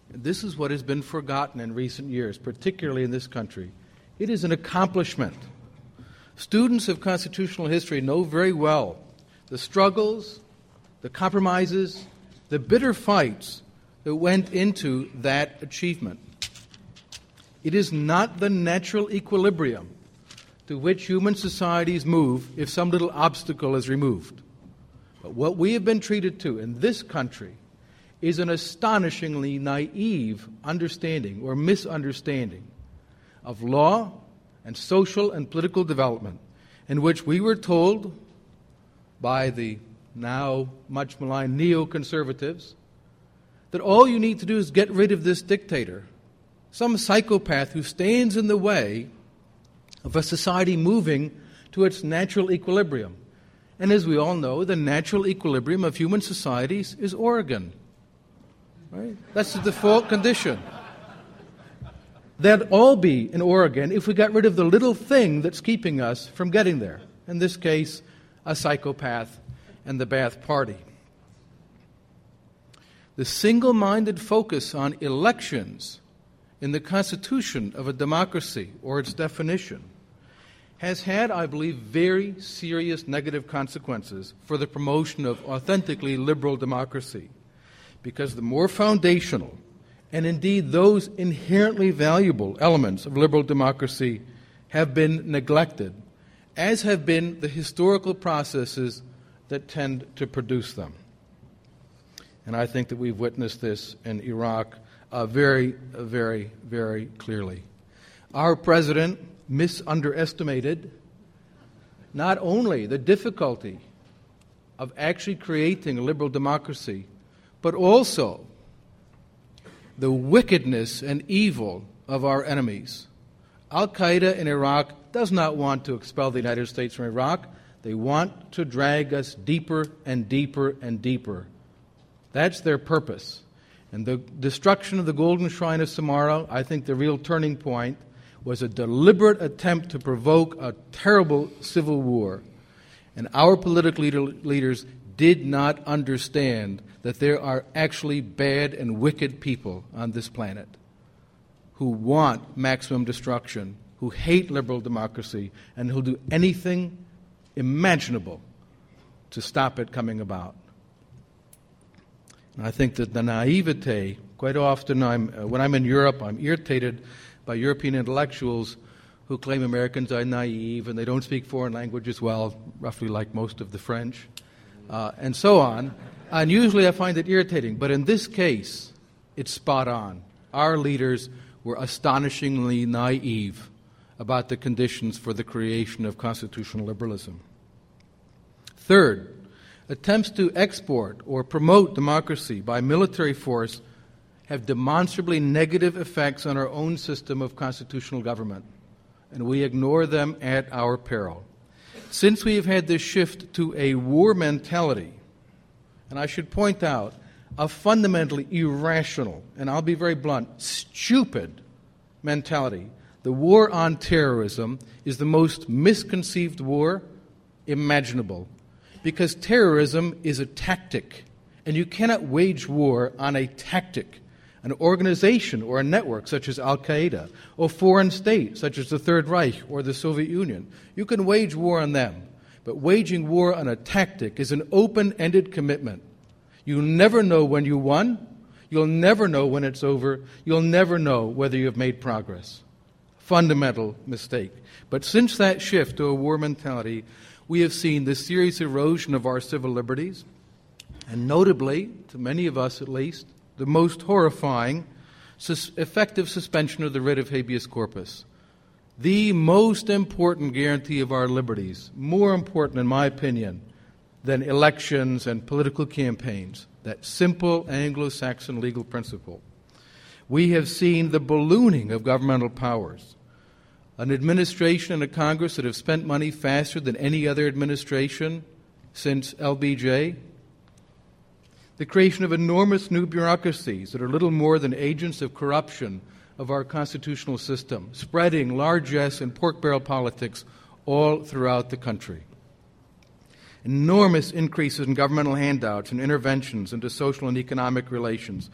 Speaker 5: This is what has been forgotten in recent years, particularly in this country. It is an accomplishment. Students of constitutional history know very well the struggles, the compromises, the bitter fights that went into that achievement. It is not the natural equilibrium to which human societies move if some little obstacle is removed. But what we have been treated to in this country is an astonishingly naive understanding or misunderstanding of law and social and political development, in which we were told by the now much maligned neoconservatives that all you need to do is get rid of this dictator some psychopath who stands in the way of a society moving to its natural equilibrium. And as we all know, the natural equilibrium of human societies is Oregon. Right? That's the default condition. That'd all be in Oregon if we got rid of the little thing that's keeping us from getting there. In this case, a psychopath and the Ba'ath Party. The single minded focus on elections in the constitution of a democracy or its definition has had, I believe, very serious negative consequences for the promotion of authentically liberal democracy. Because the more foundational, and indeed those inherently valuable elements of liberal democracy have been neglected, as have been the historical processes that tend to produce them. And I think that we've witnessed this in Iraq uh, very, very, very clearly. Our president misunderestimated not only the difficulty of actually creating a liberal democracy, but also the wickedness and evil of our enemies. Al Qaeda in Iraq does not want to expel the United States from Iraq. They want to drag us deeper and deeper and deeper. That's their purpose. And the destruction of the Golden Shrine of Samarra, I think the real turning point, was a deliberate attempt to provoke a terrible civil war. And our political leader, leaders did not understand that there are actually bad and wicked people on this planet who want maximum destruction, who hate liberal democracy, and who'll do anything imaginable to stop it coming about. And I think that the naivete, quite often I'm, uh, when I'm in Europe, I'm irritated by European intellectuals who claim Americans are naive and they don't speak foreign languages well, roughly like most of the French, uh, and so on. And usually I find it irritating, but in this case, it's spot on. Our leaders were astonishingly naive about the conditions for the creation of constitutional liberalism. Third, attempts to export or promote democracy by military force have demonstrably negative effects on our own system of constitutional government, and we ignore them at our peril. Since we have had this shift to a war mentality, and I should point out, a fundamentally irrational, and I'll be very blunt, stupid mentality. The war on terrorism is the most misconceived war imaginable because terrorism is a tactic, and you cannot wage war on a tactic. An organization or a network such as Al Qaeda, or foreign state such as the Third Reich or the Soviet Union. You can wage war on them, but waging war on a tactic is an open ended commitment. You never know when you won, you'll never know when it's over, you'll never know whether you've made progress. Fundamental mistake. But since that shift to a war mentality, we have seen the serious erosion of our civil liberties, and notably, to many of us at least, the most horrifying sus- effective suspension of the writ of habeas corpus. The most important guarantee of our liberties, more important, in my opinion, than elections and political campaigns, that simple Anglo Saxon legal principle. We have seen the ballooning of governmental powers an administration and a Congress that have spent money faster than any other administration since LBJ. The creation of enormous new bureaucracies that are little more than agents of corruption of our constitutional system, spreading largesse and pork barrel politics all throughout the country. Enormous increases in governmental handouts and interventions into social and economic relations,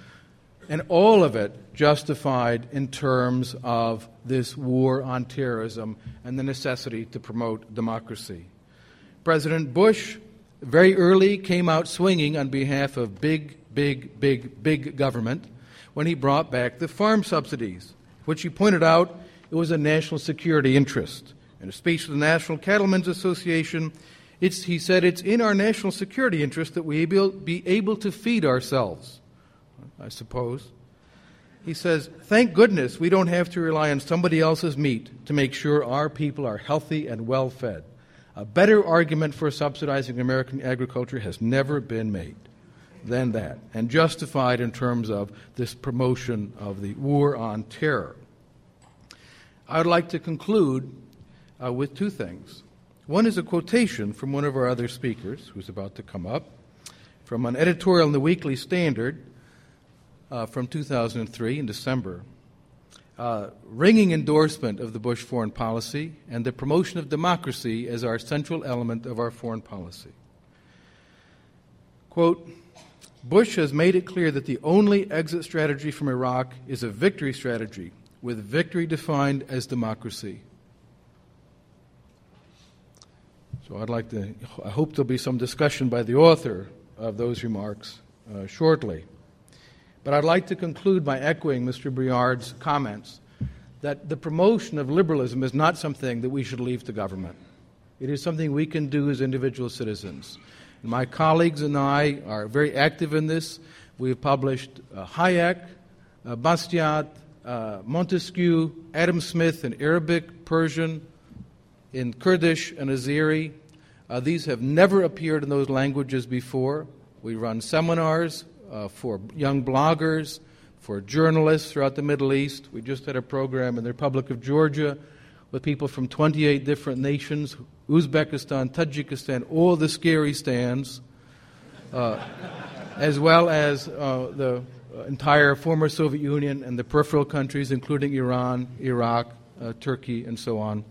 Speaker 5: and all of it justified in terms of this war on terrorism and the necessity to promote democracy. President Bush very early came out swinging on behalf of big, big, big, big government when he brought back the farm subsidies, which he pointed out it was a national security interest. In a speech to the National Cattlemen's Association, he said, It's in our national security interest that we be able to feed ourselves. I suppose. He says, Thank goodness we don't have to rely on somebody else's meat to make sure our people are healthy and well fed. A better argument for subsidizing American agriculture has never been made than that, and justified in terms of this promotion of the war on terror. I would like to conclude uh, with two things. One is a quotation from one of our other speakers who's about to come up from an editorial in the Weekly Standard uh, from 2003 in December, uh, ringing endorsement of the Bush foreign policy and the promotion of democracy as our central element of our foreign policy. Quote, Bush has made it clear that the only exit strategy from Iraq is a victory strategy, with victory defined as democracy. So I'd like to, I hope there'll be some discussion by the author of those remarks uh, shortly. But I'd like to conclude by echoing Mr. Briard's comments that the promotion of liberalism is not something that we should leave to government. It is something we can do as individual citizens. And my colleagues and I are very active in this. We have published uh, Hayek, uh, Bastiat, uh, Montesquieu, Adam Smith in Arabic, Persian, in Kurdish and Azeri. Uh, these have never appeared in those languages before. We run seminars uh, for young bloggers, for journalists throughout the Middle East. We just had a program in the Republic of Georgia with people from 28 different nations Uzbekistan, Tajikistan, all the scary stands, uh, as well as uh, the entire former Soviet Union and the peripheral countries, including Iran, Iraq, uh, Turkey, and so on,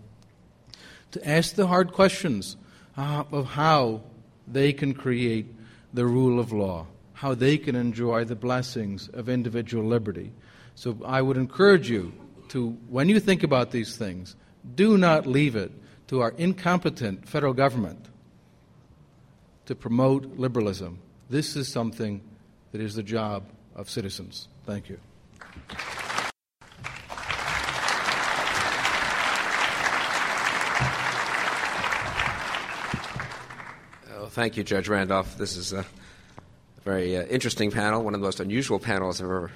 Speaker 5: to ask the hard questions uh, of how they can create the rule of law how they can enjoy the blessings of individual liberty. So I would encourage you to, when you think about these things, do not leave it to our incompetent federal government to promote liberalism. This is something that is the job of citizens. Thank you.
Speaker 6: Oh, thank you, Judge Randolph. This is a very uh, interesting panel, one of the most unusual panels I've ever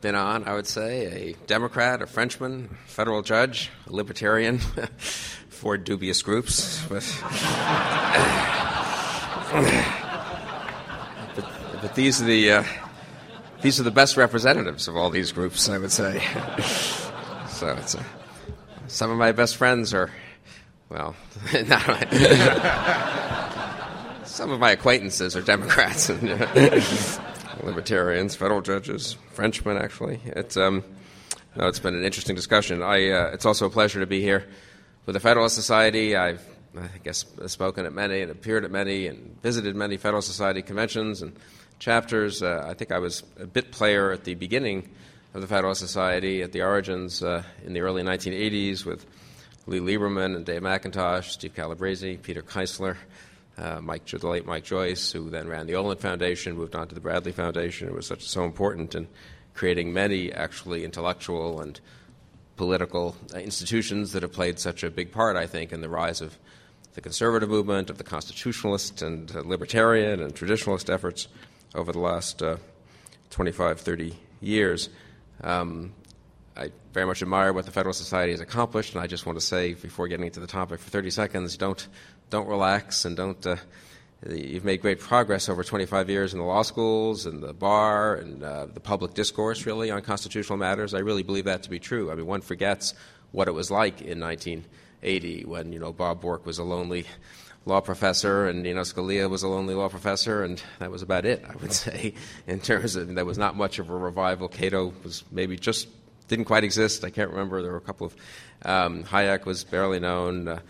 Speaker 6: been on, I would say. A Democrat, a Frenchman, a federal judge, a libertarian, four dubious groups. But, but, but, these are the. Uh, these are the best representatives of all these groups, I would say. so it's a, some of my best friends are, well, not some of my acquaintances are Democrats and libertarians, federal judges, Frenchmen, actually. It's, um, no, it's been an interesting discussion. I, uh, it's also a pleasure to be here with the Federalist Society. I've, I guess, spoken at many and appeared at many and visited many Federalist Society conventions and chapters. Uh, I think I was a bit player at the beginning of the Federalist Society at the origins uh, in the early 1980s with Lee Liberman and Dave McIntosh, Steve Calabresi, Peter Keisler uh, Mike, the late Mike Joyce, who then ran the Olin Foundation, moved on to the Bradley Foundation. It was such so important in creating many actually intellectual and political uh, institutions that have played such a big part, I think, in the rise of the conservative movement, of the constitutionalist and uh, libertarian and traditionalist efforts over the last uh, 25, 30 years. Um, I very much admire what the Federal Society has accomplished, and I just want to say, before getting into the topic for 30 seconds, don't don't relax and don't. Uh, you've made great progress over 25 years in the law schools and the bar and uh, the public discourse, really, on constitutional matters. I really believe that to be true. I mean, one forgets what it was like in 1980 when, you know, Bob Bork was a lonely law professor and, you know, Scalia was a lonely law professor, and that was about it, I would say, in terms of there was not much of a revival. Cato was maybe just didn't quite exist. I can't remember. There were a couple of. Um, Hayek was barely known. Uh,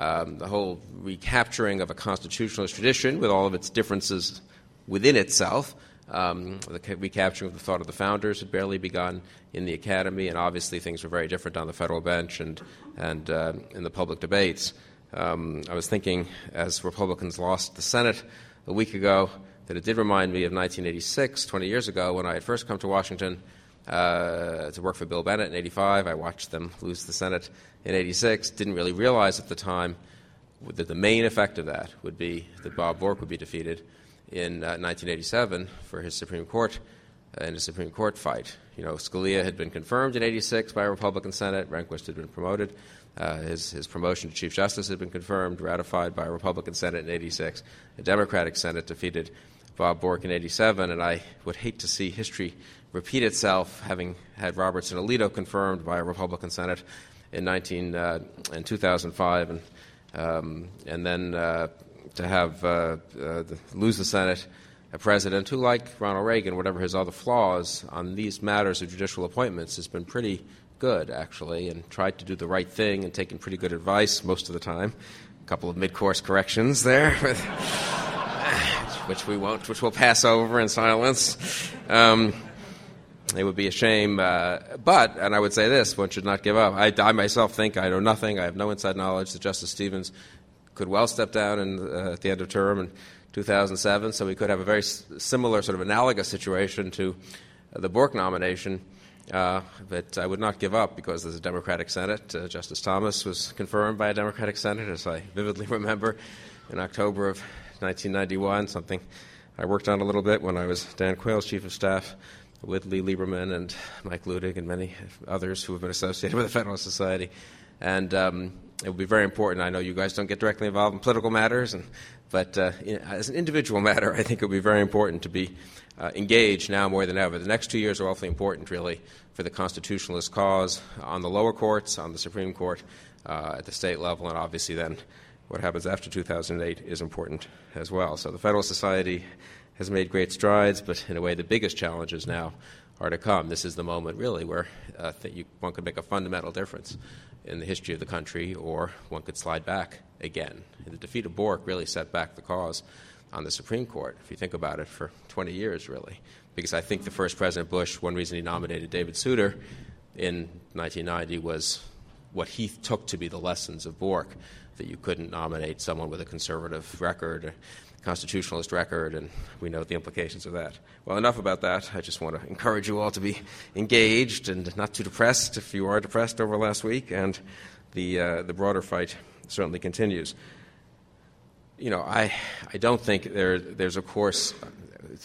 Speaker 6: um, the whole recapturing of a constitutionalist tradition with all of its differences within itself. Um, the recapturing of the thought of the founders had barely begun in the academy, and obviously things were very different on the federal bench and, and uh, in the public debates. Um, I was thinking, as Republicans lost the Senate a week ago, that it did remind me of 1986, 20 years ago, when I had first come to Washington uh, to work for Bill Bennett in 85. I watched them lose the Senate in 86. Didn't really realize at the time that the main effect of that would be that Bob Bork would be defeated in uh, 1987 for his Supreme Court uh, in a Supreme Court fight. You know, Scalia had been confirmed in 86 by a Republican Senate. Rehnquist had been promoted. Uh, his, his promotion to Chief Justice had been confirmed, ratified by a Republican Senate in 86. A Democratic Senate defeated Bob Bork in 87, and I would hate to see history repeat itself, having had Roberts and Alito confirmed by a Republican Senate in 19 uh, in 2005, and um, and then uh, to have uh, uh, the, lose the Senate, a president who, like Ronald Reagan, whatever his other flaws on these matters of judicial appointments, has been pretty good actually, and tried to do the right thing and taken pretty good advice most of the time. A couple of mid-course corrections there. which we won't, which we'll pass over in silence. Um, it would be a shame. Uh, but, and I would say this one should not give up. I, I, myself think I know nothing. I have no inside knowledge that Justice Stevens could well step down in, uh, at the end of term in 2007. So we could have a very similar, sort of analogous situation to the Bork nomination. Uh, but I would not give up because there's a Democratic Senate. Uh, Justice Thomas was confirmed by a Democratic Senate, as I vividly remember, in October of 1991, something I worked on a little bit when I was Dan Quayle's chief of staff with Lee Liberman and Mike Luttig and many others who have been associated with the Federalist Society. And um, it will be very important. I know you guys don't get directly involved in political matters, and, but uh, as an individual matter, I think it will be very important to be uh, engaged now more than ever. The next two years are awfully important, really, for the constitutionalist cause on the lower courts, on the Supreme Court, uh, at the state level, and obviously then what happens after 2008 is important as well. So the Federalist Society has made great strides, but in a way, the biggest challenges now are to come. This is the moment, really, where uh, you, one could make a fundamental difference in the history of the country, or one could slide back again. The defeat of Bork really set back the cause on the Supreme Court, if you think about it, for 20 years, really. Because I think the first President Bush, one reason he nominated David Souter in 1990 was what he took to be the lessons of Bork that you couldn't nominate someone with a conservative record, constitutionalist record, and we know the implications of that. Well, enough about that. I just want to encourage you all to be engaged and not too depressed if you are depressed over last week, and the, uh, the broader fight certainly continues. You know, I, I don't think there, there's, of course,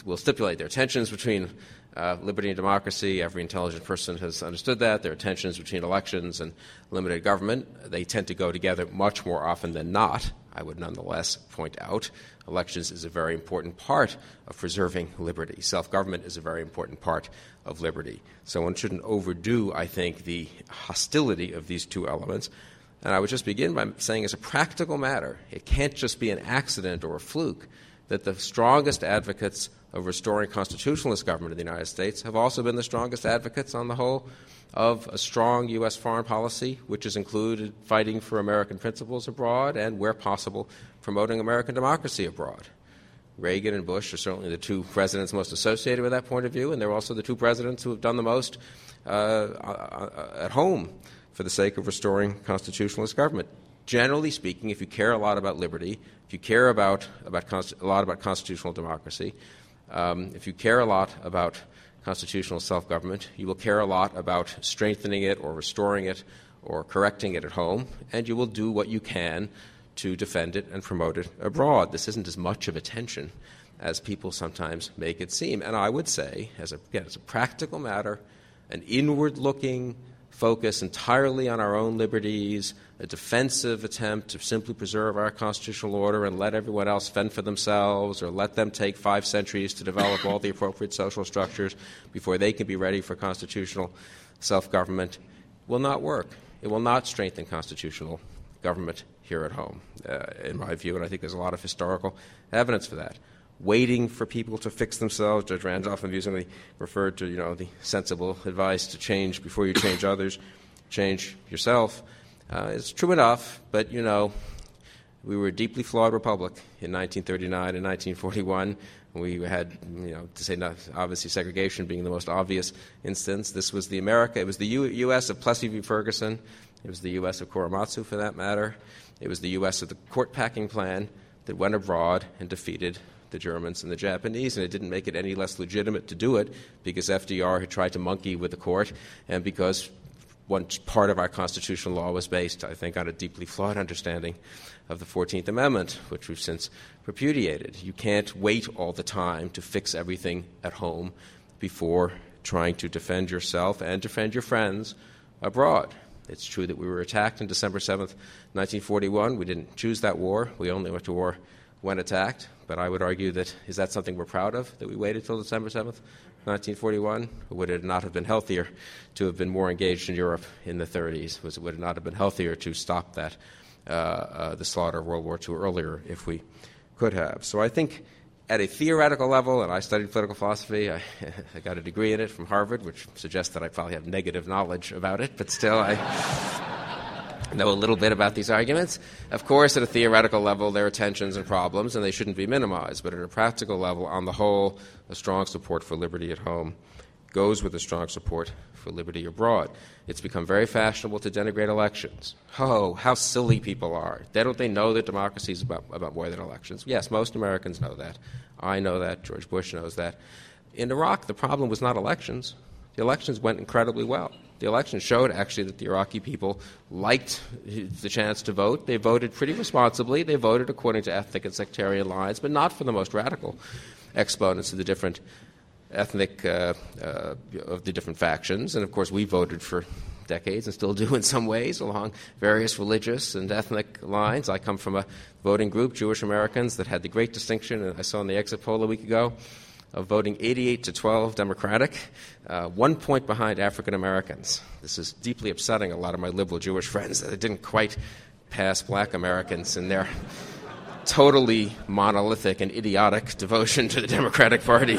Speaker 6: we'll stipulate there are tensions between uh, liberty and democracy. Every intelligent person has understood that. There are tensions between elections and limited government. They tend to go together much more often than not. I would nonetheless point out elections is a very important part of preserving liberty. Self government is a very important part of liberty. So one shouldn't overdo, I think, the hostility of these two elements. And I would just begin by saying, as a practical matter, it can't just be an accident or a fluke that the strongest advocates of restoring constitutionalist government in the United States have also been the strongest advocates on the whole of a strong U.S. foreign policy, which has included fighting for American principles abroad and, where possible, promoting American democracy abroad. Reagan and Bush are certainly the two presidents most associated with that point of view, and they're also the two presidents who have done the most uh, uh at home for the sake of restoring constitutionalist government. Generally speaking, if you care a lot about liberty, if you care about, about a lot about constitutional democracy, um, if you care a lot about constitutional self government, you will care a lot about strengthening it or restoring it or correcting it at home, and you will do what you can to defend it and promote it abroad. This isn't as much of a tension as people sometimes make it seem. And I would say, as a, again, as a practical matter, an inward looking focus entirely on our own liberties, a defensive attempt to simply preserve our constitutional order and let everyone else fend for themselves or let them take five centuries to develop all the appropriate social structures before they can be ready for constitutional self government will not work. It will not strengthen constitutional government here at home, uh, in my view, and I think there's a lot of historical evidence for that. Waiting for people to fix themselves, Judge Randolph amusingly referred to, you know, the sensible advice to change before you change others, change yourself. Uh, it's true enough, but you know, we were a deeply flawed republic in 1939 and 1941. We had, you know, to say not, obviously segregation being the most obvious instance. This was the America, it was the U- U.S. of Plessy v. Ferguson. It was the U.S. of Korematsu, for that matter. It was the U.S. of the court packing plan that went abroad and defeated the Germans and the Japanese, and it didn't make it any less legitimate to do it because FDR had tried to monkey with the court and because one part of our constitutional law was based, I think, on a deeply flawed understanding of the 14th Amendment, which we've since repudiated. You can't wait all the time to fix everything at home before trying to defend yourself and defend your friends abroad. It's true that we were attacked on December 7th, 1941. We didn't choose that war. We only went to war when attacked. But I would argue that is that something we're proud of, that we waited until December 7th? 1941? Would it not have been healthier to have been more engaged in Europe in the 30s? Was, would it not have been healthier to stop that, uh, uh, the slaughter of World War II earlier if we could have? So I think at a theoretical level, and I studied political philosophy, I, I got a degree in it from Harvard, which suggests that I probably have negative knowledge about it, but still I know a little bit about these arguments. Of course, at a theoretical level, there are tensions and problems, and they shouldn't be minimized. But at a practical level, on the whole, a strong support for liberty at home goes with a strong support for liberty abroad. It's become very fashionable to denigrate elections. Oh, how silly people are. They don't they know that democracy is about, about more than elections? Yes, most Americans know that. I know that. George Bush knows that. In Iraq, the problem was not elections. The elections went incredibly well. The election showed actually that the Iraqi people liked the chance to vote. They voted pretty responsibly. They voted according to ethnic and sectarian lines, but not for the most radical exponents of the different ethnic uh, uh, of the different factions. And of course, we voted for decades and still do in some ways along various religious and ethnic lines. I come from a voting group, Jewish Americans, that had the great distinction, I saw in the exit poll a week ago, of voting 88 to 12 Democratic, uh, one point behind African Americans. This is deeply upsetting a lot of my liberal Jewish friends that it didn't quite pass black Americans in their totally monolithic and idiotic devotion to the Democratic Party.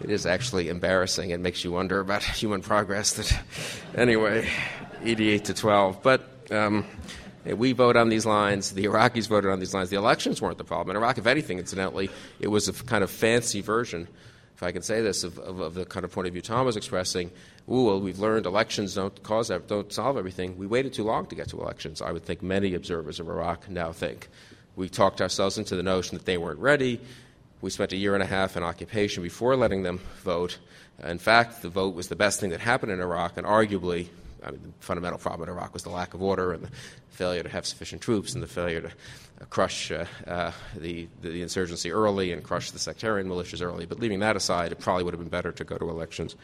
Speaker 6: it is actually embarrassing and makes you wonder about human progress. That, anyway, 88 to 12. But um, we vote on these lines. The Iraqis voted on these lines. The elections weren't the problem. In Iraq, if anything, incidentally, it was a kind of fancy version if I can say this, of, of, of, the kind of point of view Tom was expressing, ooh, well, we've learned elections don't cause don't solve everything. We waited too long to get to elections. I would think many observers of Iraq now think. We talked ourselves into the notion that they weren't ready. We spent a year and a half in occupation before letting them vote. In fact, the vote was the best thing that happened in Iraq, and arguably, I mean, the fundamental problem in Iraq was the lack of order and the failure to have sufficient troops and the failure to uh, crush uh, uh, the, the insurgency early and crush the sectarian militias early. But leaving that aside, it probably would have been better to go to elections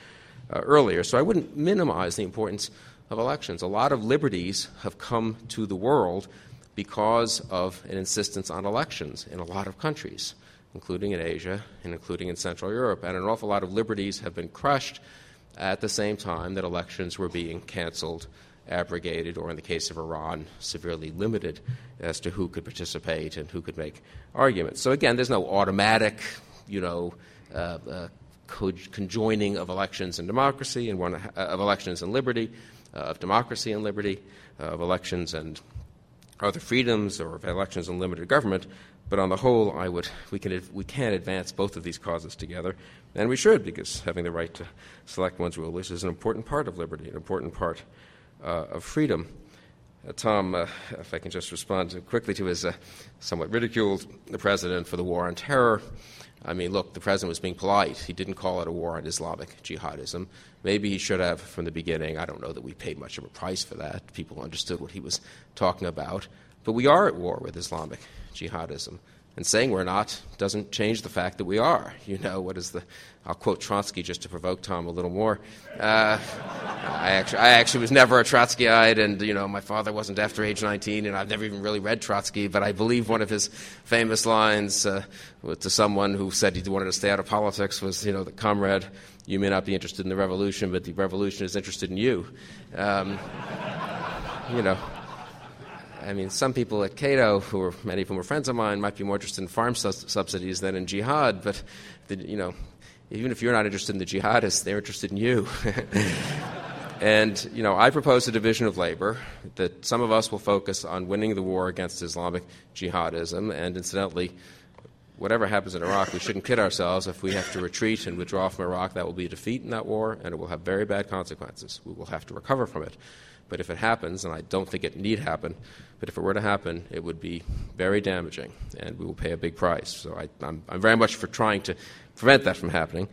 Speaker 6: uh, earlier. So I wouldn't minimize the importance of elections. A lot of liberties have come to the world because of an insistence on elections in a lot of countries, including in Asia and including in Central Europe. And an awful lot of liberties have been crushed at the same time that elections were being canceled abrogated, or in the case of Iran, severely limited as to who could participate and who could make arguments. So again, there's no automatic, you know, uh, uh, conjoining of elections and democracy, and one uh, of elections and liberty, uh, of democracy and liberty, uh, of elections and other freedoms, or of elections and limited government. But on the whole, I would, we, can, we can advance both of these causes together, and we should, because having the right to select one's rulers is an important part of liberty, an important part uh, of freedom. Uh, Tom, uh, if I can just respond quickly to his somewhat ridiculed the president for the war on terror. I mean, look, the president was being polite. He didn't call it a war on Islamic jihadism. Maybe he should have from the beginning. I don't know that we paid much of a price for that. People understood what he was talking about. But we are at war with Islamic jihadism. And saying we're not doesn't change the fact that we are. You know, what is the. I'll quote Trotsky just to provoke Tom a little more. Uh, I, actually, I actually was never a Trotskyite, and, you know, my father wasn't after age 19, and I've never even really read Trotsky, but I believe one of his famous lines uh, to someone who said he wanted to stay out of politics was, you know, the comrade, you may not be interested in the revolution, but the revolution is interested in you. Um, you know. I mean, some people at Cato, who are many of whom are friends of mine, might be more interested in farm su- subsidies than in jihad. But the, you know, even if you're not interested in the jihadists, they're interested in you. and you know, I propose a division of labor that some of us will focus on winning the war against Islamic jihadism, and incidentally. Whatever happens in Iraq, we shouldn't kid ourselves. If we have to retreat and withdraw from Iraq, that will be a defeat in that war, and it will have very bad consequences. We will have to recover from it. But if it happens, and I don't think it need happen, but if it were to happen, it would be very damaging, and we will pay a big price. So I, am very much for trying to prevent that from happening.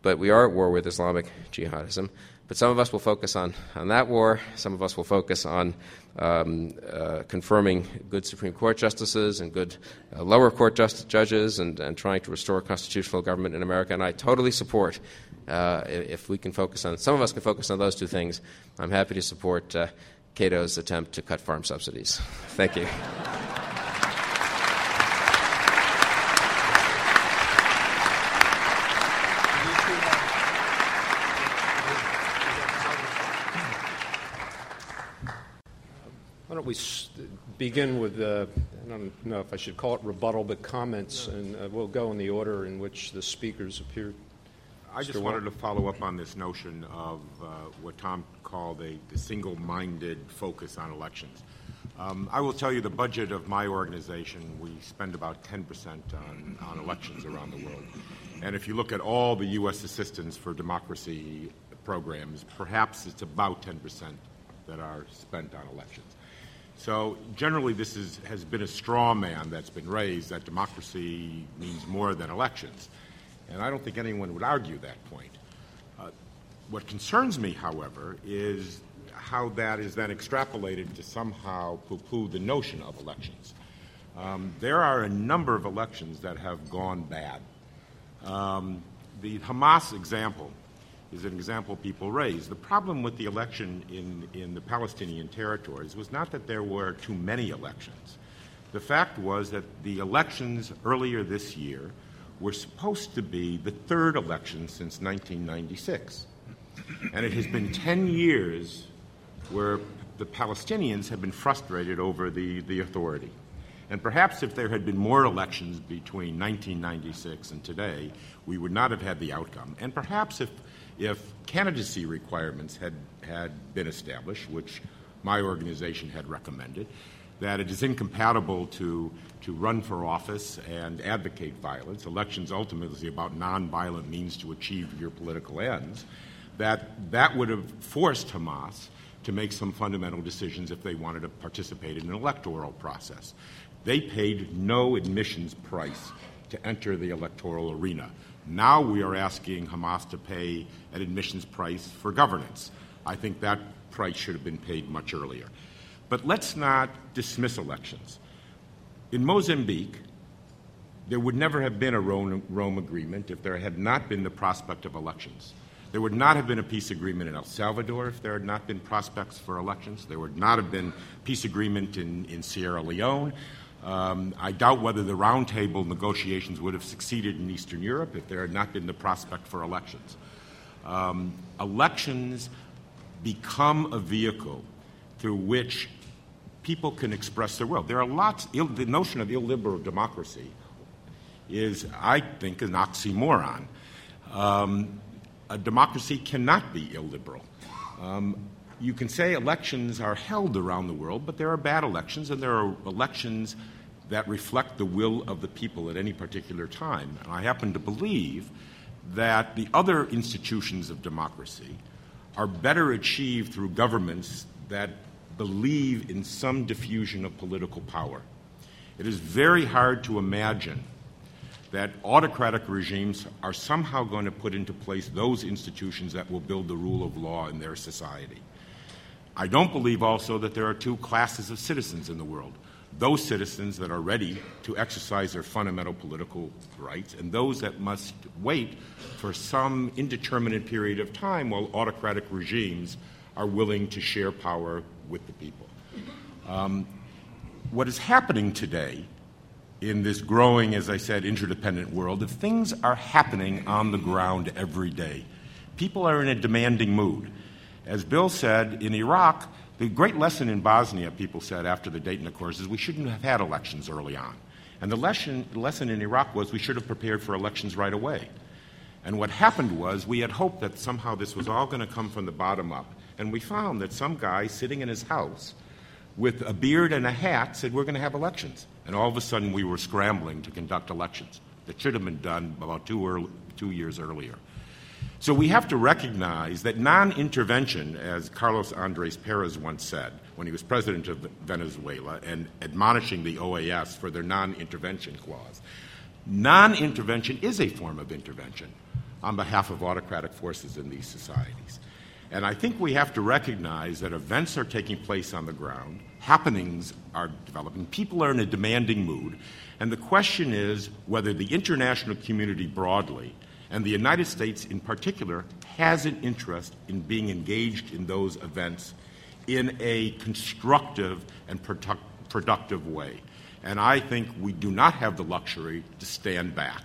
Speaker 6: But we are at war with Islamic jihadism. But some of us will focus on, on that war. Some of us will focus on um, uh, confirming good Supreme Court justices and good uh, lower court just- judges and, and trying to restore constitutional government in America. And I totally support uh, if we can focus on, some of us can focus on those two things. I'm happy to support uh, Cato's attempt to cut farm subsidies. Thank you.
Speaker 2: Why don't we begin with, uh, I don't know if I should call it rebuttal, but comments, and uh, we'll go in the order in which the speakers appear.
Speaker 3: I just wanted to follow up on this notion of uh, what Tom called a, a single minded focus on elections. Um, I will tell you the budget of my organization, we spend about 10% on, on elections around the world. And if you look at all the U.S. assistance for democracy programs, perhaps it's about 10% that are spent on elections. So generally, this is, has been a straw man that's been raised that democracy means more than elections. And I don't think anyone would argue that point. Uh, what concerns me, however, is how that is then extrapolated to somehow poo poo the notion of elections. Um, there are a number of elections that have gone bad. Um, the Hamas example is an example people raise. The problem with the election in, in the Palestinian territories was not that there were too many elections. The fact was that the elections earlier this year were supposed to be the third election since 1996. And it has been 10 years where the Palestinians have been frustrated over the, the authority. And perhaps if there had been more elections between 1996 and today, we would not have had the outcome. And perhaps if, if candidacy requirements had, had been established, which my organization had recommended, that it is incompatible to, to run for office and advocate violence. Elections ultimately about nonviolent means to achieve your political ends. That that would have forced Hamas to make some fundamental decisions if they wanted to participate in an electoral process. They paid no admissions price to enter the electoral arena. Now we are asking Hamas to pay an admissions price for governance. I think that price should have been paid much earlier. But let's not dismiss elections. In Mozambique, there would never have been a Rome, Rome, agreement if there had not been the prospect of elections. There would not have been a peace agreement in El Salvador if there had not been prospects for elections. There would not have been peace agreement in, in Sierra Leone. Um, I doubt whether the roundtable negotiations would have succeeded in Eastern Europe if there had not been the prospect for elections. Um, elections become a vehicle through which people can express their will. There are lots, Ill, the notion of illiberal democracy is, I think, an oxymoron. Um, a democracy cannot be illiberal. Um, you can say elections are held around the world, but there are bad elections, and there are elections that reflect the will of the people at any particular time. And I happen to believe that the other institutions of democracy are better achieved through governments that believe in some diffusion of political power. It is very hard to imagine that autocratic regimes are somehow going to put into place those institutions that will build the rule of law in their society. I don't believe also that there are two classes of citizens in the world those citizens that are ready to exercise their fundamental political rights, and those that must wait for some indeterminate period of time while autocratic regimes are willing to share power with the people. Um, what is happening today in this growing, as I said, interdependent world, if things are happening on the ground every day, people are in a demanding mood. As Bill said, in Iraq, the great lesson in Bosnia, people said after the Dayton Accords, is we shouldn't have had elections early on. And the lesson, lesson in Iraq was we should have prepared for elections right away. And what happened was we had hoped that somehow this was all going to come from the bottom up. And we found that some guy sitting in his house with a beard and a hat said, We're going to have elections. And all of a sudden, we were scrambling to conduct elections that should have been done about two, early, two years earlier. So we have to recognize that non intervention, as Carlos Andres Perez once said when he was president of Venezuela and admonishing the OAS for their non intervention clause, non intervention is a form of intervention on behalf of autocratic forces in these societies. And I think we have to recognize that events are taking place on the ground, happenings are developing, people are in a demanding mood, and the question is whether the international community broadly and the United States in particular has an interest in being engaged in those events in a constructive and product- productive way. And I think we do not have the luxury to stand back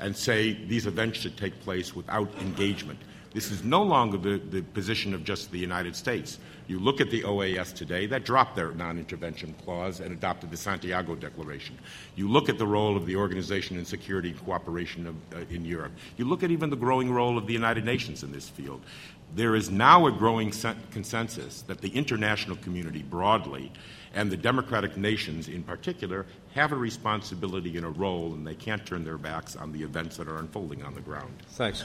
Speaker 3: and say these events should take place without engagement. This is no longer the, the position of just the United States. You look at the OAS today, that dropped their non intervention clause and adopted the Santiago Declaration. You look at the role of the Organization in Security and Cooperation of, uh, in Europe. You look at even the growing role of the United Nations in this field. There is now a growing consensus that the international community broadly and the democratic nations in particular have a responsibility and a role, and they can't turn their backs on the events that are unfolding on the ground.
Speaker 2: Thanks.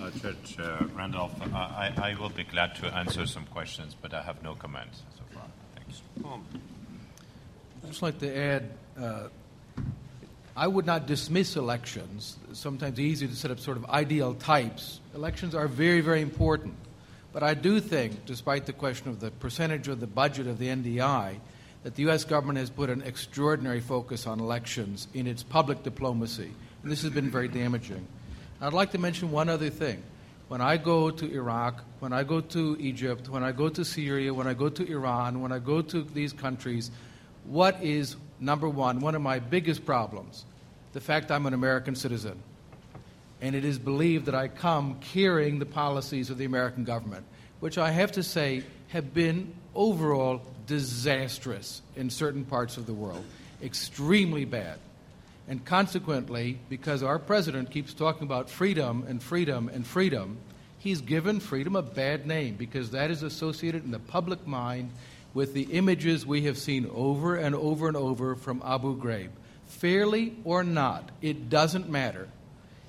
Speaker 4: Uh, Judge uh, Randolph, uh, I, I, will be glad to answer some questions, but I have no comments so far. Thanks.
Speaker 5: I'd just like to add uh, I would not dismiss elections. Sometimes it's easy to set up sort of ideal types. Elections are very, very important. But I do think, despite the question of the percentage of the budget of the NDI, that the U.S. government has put an extraordinary focus on elections in its public diplomacy. And this has been very damaging. I'd like to mention one other thing. When I go to Iraq, when I go to Egypt, when I go to Syria, when I go to Iran, when I go to these countries, what is, number one, one of my biggest problems? The fact I'm an American citizen. And it is believed that I come carrying the policies of the American government, which I have to say have been overall disastrous in certain parts of the world, extremely bad. And consequently, because our president keeps talking about freedom and freedom and freedom, he's given freedom a bad name because that is associated in the public mind with the images we have seen over and over and over from Abu Ghraib. Fairly or not, it doesn't matter.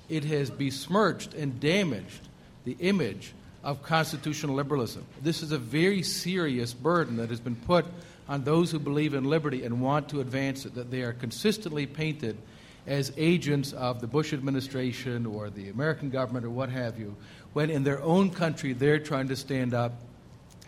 Speaker 5: It has besmirched and damaged the image of constitutional liberalism. This is a very serious burden that has been put on those who believe in liberty and want to advance it, that they are consistently painted as agents of the Bush administration or the American government or what have you, when in their own country they're trying to stand up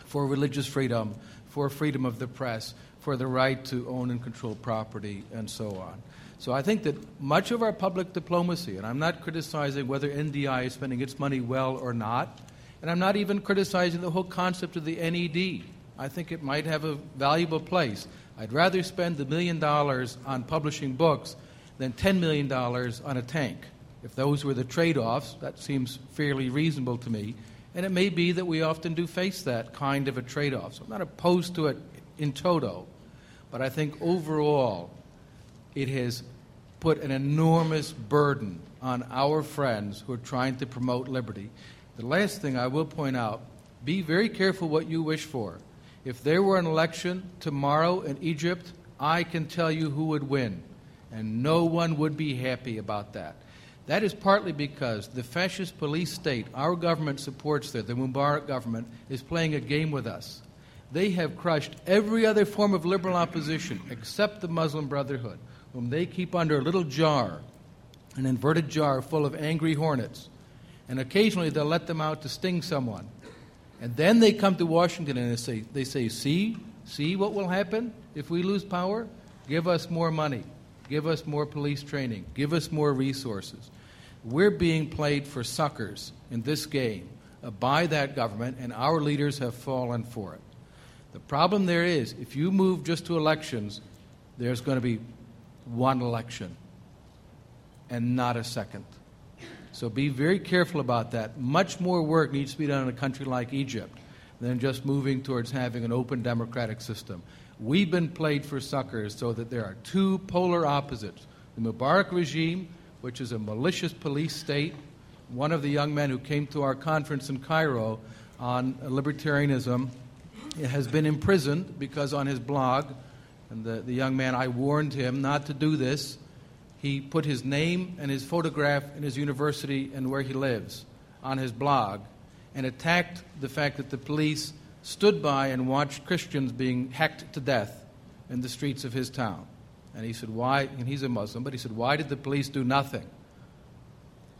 Speaker 5: for religious freedom, for freedom of the press, for the right to own and control property, and so on. So I think that much of our public diplomacy, and I'm not criticizing whether NDI is spending its money well or not, and I'm not even criticizing the whole concept of the NED. I think it might have a valuable place. I'd rather spend the million dollars on publishing books than $10 million on a tank. If those were the trade offs, that seems fairly reasonable to me. And it may be that we often do face that kind of a trade off. So I'm not opposed to it in toto. But I think overall, it has put an enormous burden on our friends who are trying to promote liberty. The last thing I will point out be very careful what you wish for. If there were an election tomorrow in Egypt, I can tell you who would win, and no one would be happy about that. That is partly because the fascist police state our government supports there, the Mubarak government, is playing a game with us. They have crushed every other form of liberal opposition except the Muslim Brotherhood, whom they keep under a little jar, an inverted jar full of angry hornets and occasionally they'll let them out to sting someone. And then they come to Washington and they say, they say, see, see what will happen if we lose power? Give us more money. Give us more police training. Give us more resources. We're being played for suckers in this game uh, by that government, and our leaders have fallen for it. The problem there is if you move just to elections, there's going to be one election and not a second. So be very careful about that. Much more work needs to be done in a country like Egypt than just moving towards having an open democratic system. We've been played for suckers so that there are two polar opposites the Mubarak regime, which is a malicious police state. One of the young men who came to our conference in Cairo on libertarianism has been imprisoned because on his blog, and the, the young man, I warned him not to do this he put his name and his photograph in his university and where he lives on his blog and attacked the fact that the police stood by and watched Christians being hacked to death in the streets of his town. And he said, Why? And he's a Muslim, but he said, Why did the police do nothing?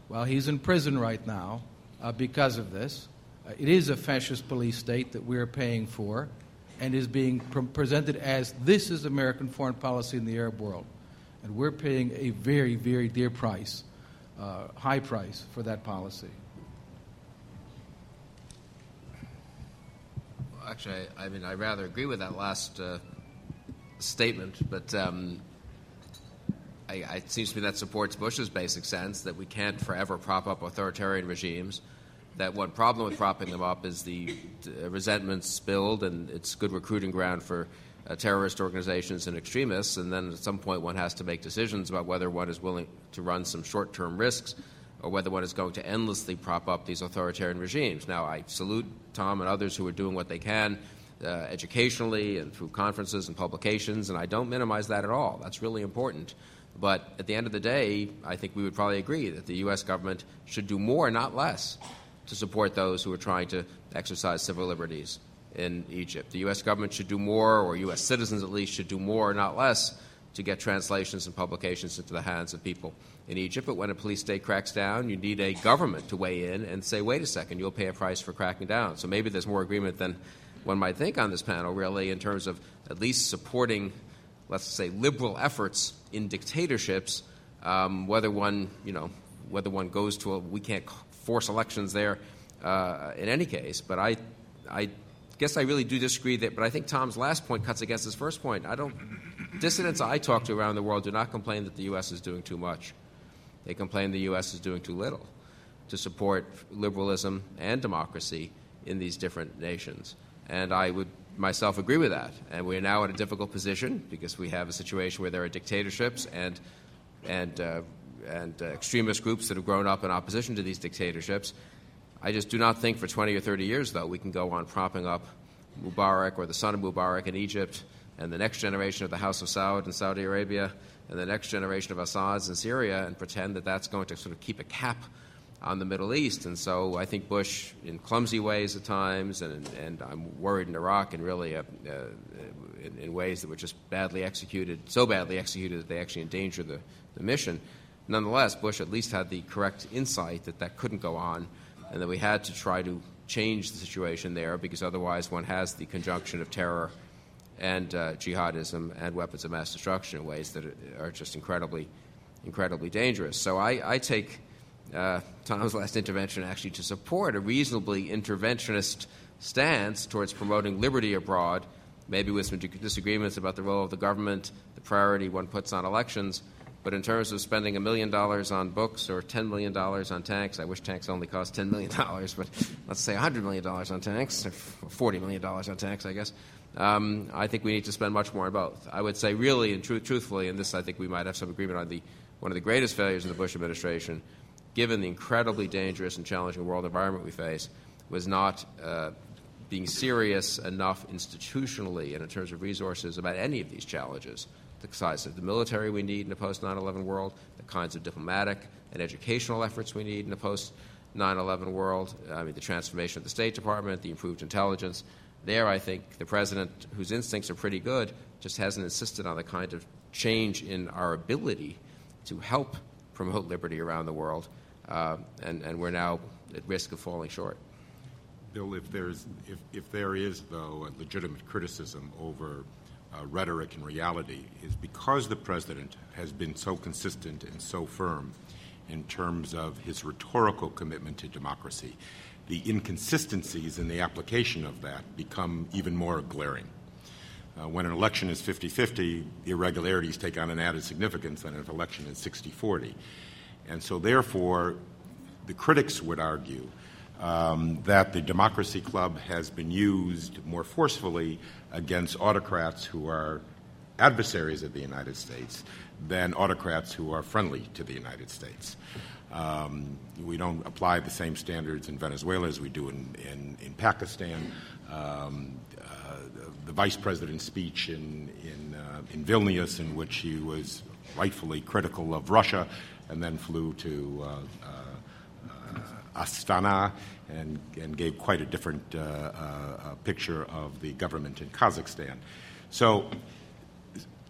Speaker 5: Well, he's in prison right now uh, because of this. Uh, it is a fascist police state that we're paying for and is being pre- presented as this is American foreign policy in the Arab world. And we're paying a very, very dear price, uh, high price for that policy.
Speaker 6: Actually, I, I mean, I rather agree with that last uh, statement, but um, I, I, it seems to me that supports Bush's basic sense that we can't forever prop up authoritarian regimes. That one problem with propping them up is the uh, resentments build, and it's good recruiting ground for uh, terrorist organizations and extremists, and then at some point one has to make decisions about whether one is willing to run some short term risks or whether one is going to endlessly prop up these authoritarian regimes. Now, I salute Tom and others who are doing what they can uh, educationally and through conferences and publications, and I don't minimize that at all. That's really important. But at the end of the day, I think we would probably agree that the U.S. government should do more, not less, to support those who are trying to exercise civil liberties in Egypt. The U.S. government should do more, or U.S. citizens at least should do more, not less, to get translations and publications into the hands of people in Egypt. But when a police state cracks down, you need a government to weigh in and say, wait a second, you'll pay a price for cracking down. So maybe there's more agreement than one might think on this panel, really, in terms of at least supporting, let's say, liberal efforts in dictatorships, um, whether one, you know, whether one goes to a, we can't force elections there uh, in any case. But I, I guess I really do disagree that, but I think Tom's last point cuts against his first point. I don't. Dissidents I talk to around the world do not complain that the U.S. is doing too much. They complain the U.S. is doing too little to support liberalism and democracy in these different nations. And I would myself agree with that. And we're now in a difficult position because we have a situation where there are dictatorships and and uh, and uh, extremist groups that have grown up in opposition to these dictatorships. I just do not think for 20 or 30 years, though, we can go on propping up Mubarak or the son of Mubarak in Egypt and the next generation of the House of Saud in Saudi Arabia and the next generation of Assads in Syria and pretend that that's going to sort of keep a cap on the Middle East. And so I think Bush, in clumsy ways at times, and, and I'm worried in Iraq and really uh, uh, in, in, ways that were just badly executed, so badly executed that they actually endanger the, the mission. Nonetheless, Bush at least had the correct insight that that couldn't go on and that we had to try to change the situation there because otherwise one has the conjunction of terror and uh, jihadism and weapons of mass destruction in ways that are just incredibly, incredibly dangerous. So I, I take uh, Tom's last intervention actually to support a reasonably interventionist stance towards promoting liberty abroad, maybe with some disagreements about the role of the government, the priority one puts on elections. But in terms of spending a million dollars on books or $10 million on tanks, I wish tanks only cost $10 million, but let's say $100 million on tanks, or $40 million on tanks, I guess. Um, I think we need to spend much more on both. I would say, really and tr- truthfully, and this I think we might have some agreement on the one of the greatest failures of the Bush administration, given the incredibly dangerous and challenging world environment we face, was not uh, being serious enough institutionally and in terms of resources about any of these challenges the size of the military we need in a post 9 11 world, the kinds of diplomatic and educational efforts we need in a post 9 11 world, I mean, the transformation of the State Department, the improved intelligence. There, I think the president, whose instincts are pretty good, just hasn't insisted on the kind of change in our ability to help promote liberty around the world, uh, and, and we're now at risk of falling short.
Speaker 3: Bill, if, there's, if, if there is, though, a legitimate criticism over uh, rhetoric and reality is because the president has been so consistent and so firm in terms of his rhetorical commitment to democracy, the inconsistencies in the application of that become even more glaring. Uh, when an election is 50 50, irregularities take on an added significance than if an election is 60 40. And so, therefore, the critics would argue um, that the Democracy Club has been used more forcefully against autocrats who are adversaries of the United States than autocrats who are friendly to the United States. Um, we don't apply the same standards in Venezuela as we do in, in, in Pakistan. Um, uh, the vice president's speech in, in, uh, in Vilnius, in which he was rightfully critical of Russia and then flew to uh, uh, uh Astana and, and gave quite a different uh, uh, picture of the government in Kazakhstan. So,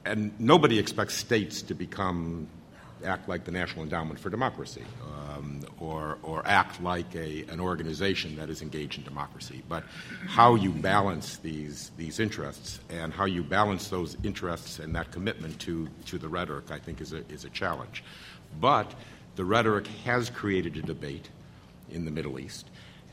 Speaker 3: and nobody expects states to become act like the National Endowment for Democracy um, or, or act like a, an organization that is engaged in democracy. But how you balance these, these interests and how you balance those interests and that commitment to, to the rhetoric, I think, is a, is a challenge. But the rhetoric has created a debate in the Middle East.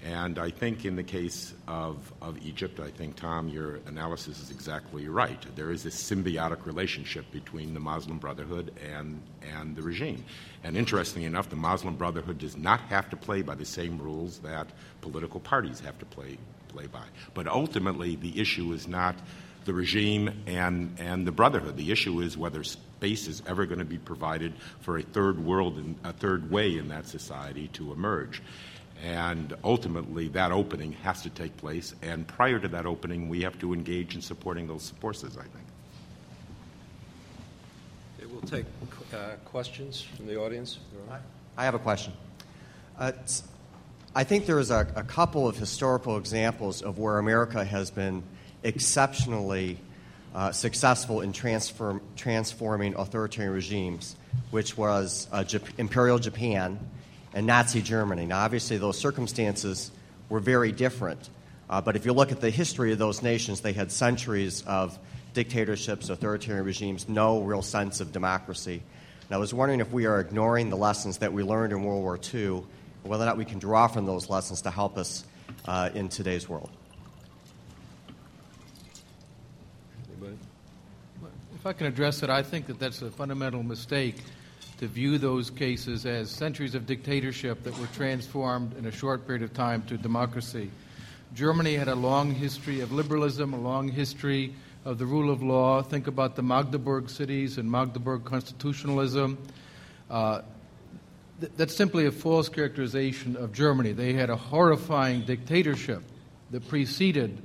Speaker 3: And I think in the case of, of Egypt, I think, Tom, your analysis is exactly right. There is this symbiotic relationship between the Muslim Brotherhood and, and the regime. And interestingly enough, the Muslim Brotherhood does not have to play by the same rules that political parties have to play, play by. But ultimately, the issue is not the regime and, and the Brotherhood. The issue is whether space is ever going to be provided for a third world, and a third way in that society to emerge. And ultimately, that opening has to take place. And prior to that opening, we have to engage in supporting those forces, I think.
Speaker 2: Okay, we'll take uh, questions from the audience.
Speaker 7: I have a question. Uh, I think there is a, a, couple of historical examples of where America has been exceptionally uh, successful in transform, transforming authoritarian regimes, which was uh, Jap- Imperial Japan and Nazi Germany. Now, obviously, those circumstances were very different. Uh, but if you look at the history of those nations, they had centuries of dictatorships, authoritarian regimes, no real sense of democracy. And I was wondering if we are ignoring the lessons that we learned in World War II, whether or not we can draw from those lessons to help us uh, in today's world.
Speaker 2: Anybody?
Speaker 5: If I can address it, I think that that's a fundamental mistake to view those cases as centuries of dictatorship that were transformed in a short period of time to democracy. Germany had a long history of liberalism, a long history of the rule of law. Think about the Magdeburg cities and Magdeburg constitutionalism. Uh, th- that's simply a false characterization of Germany. They had a horrifying dictatorship that preceded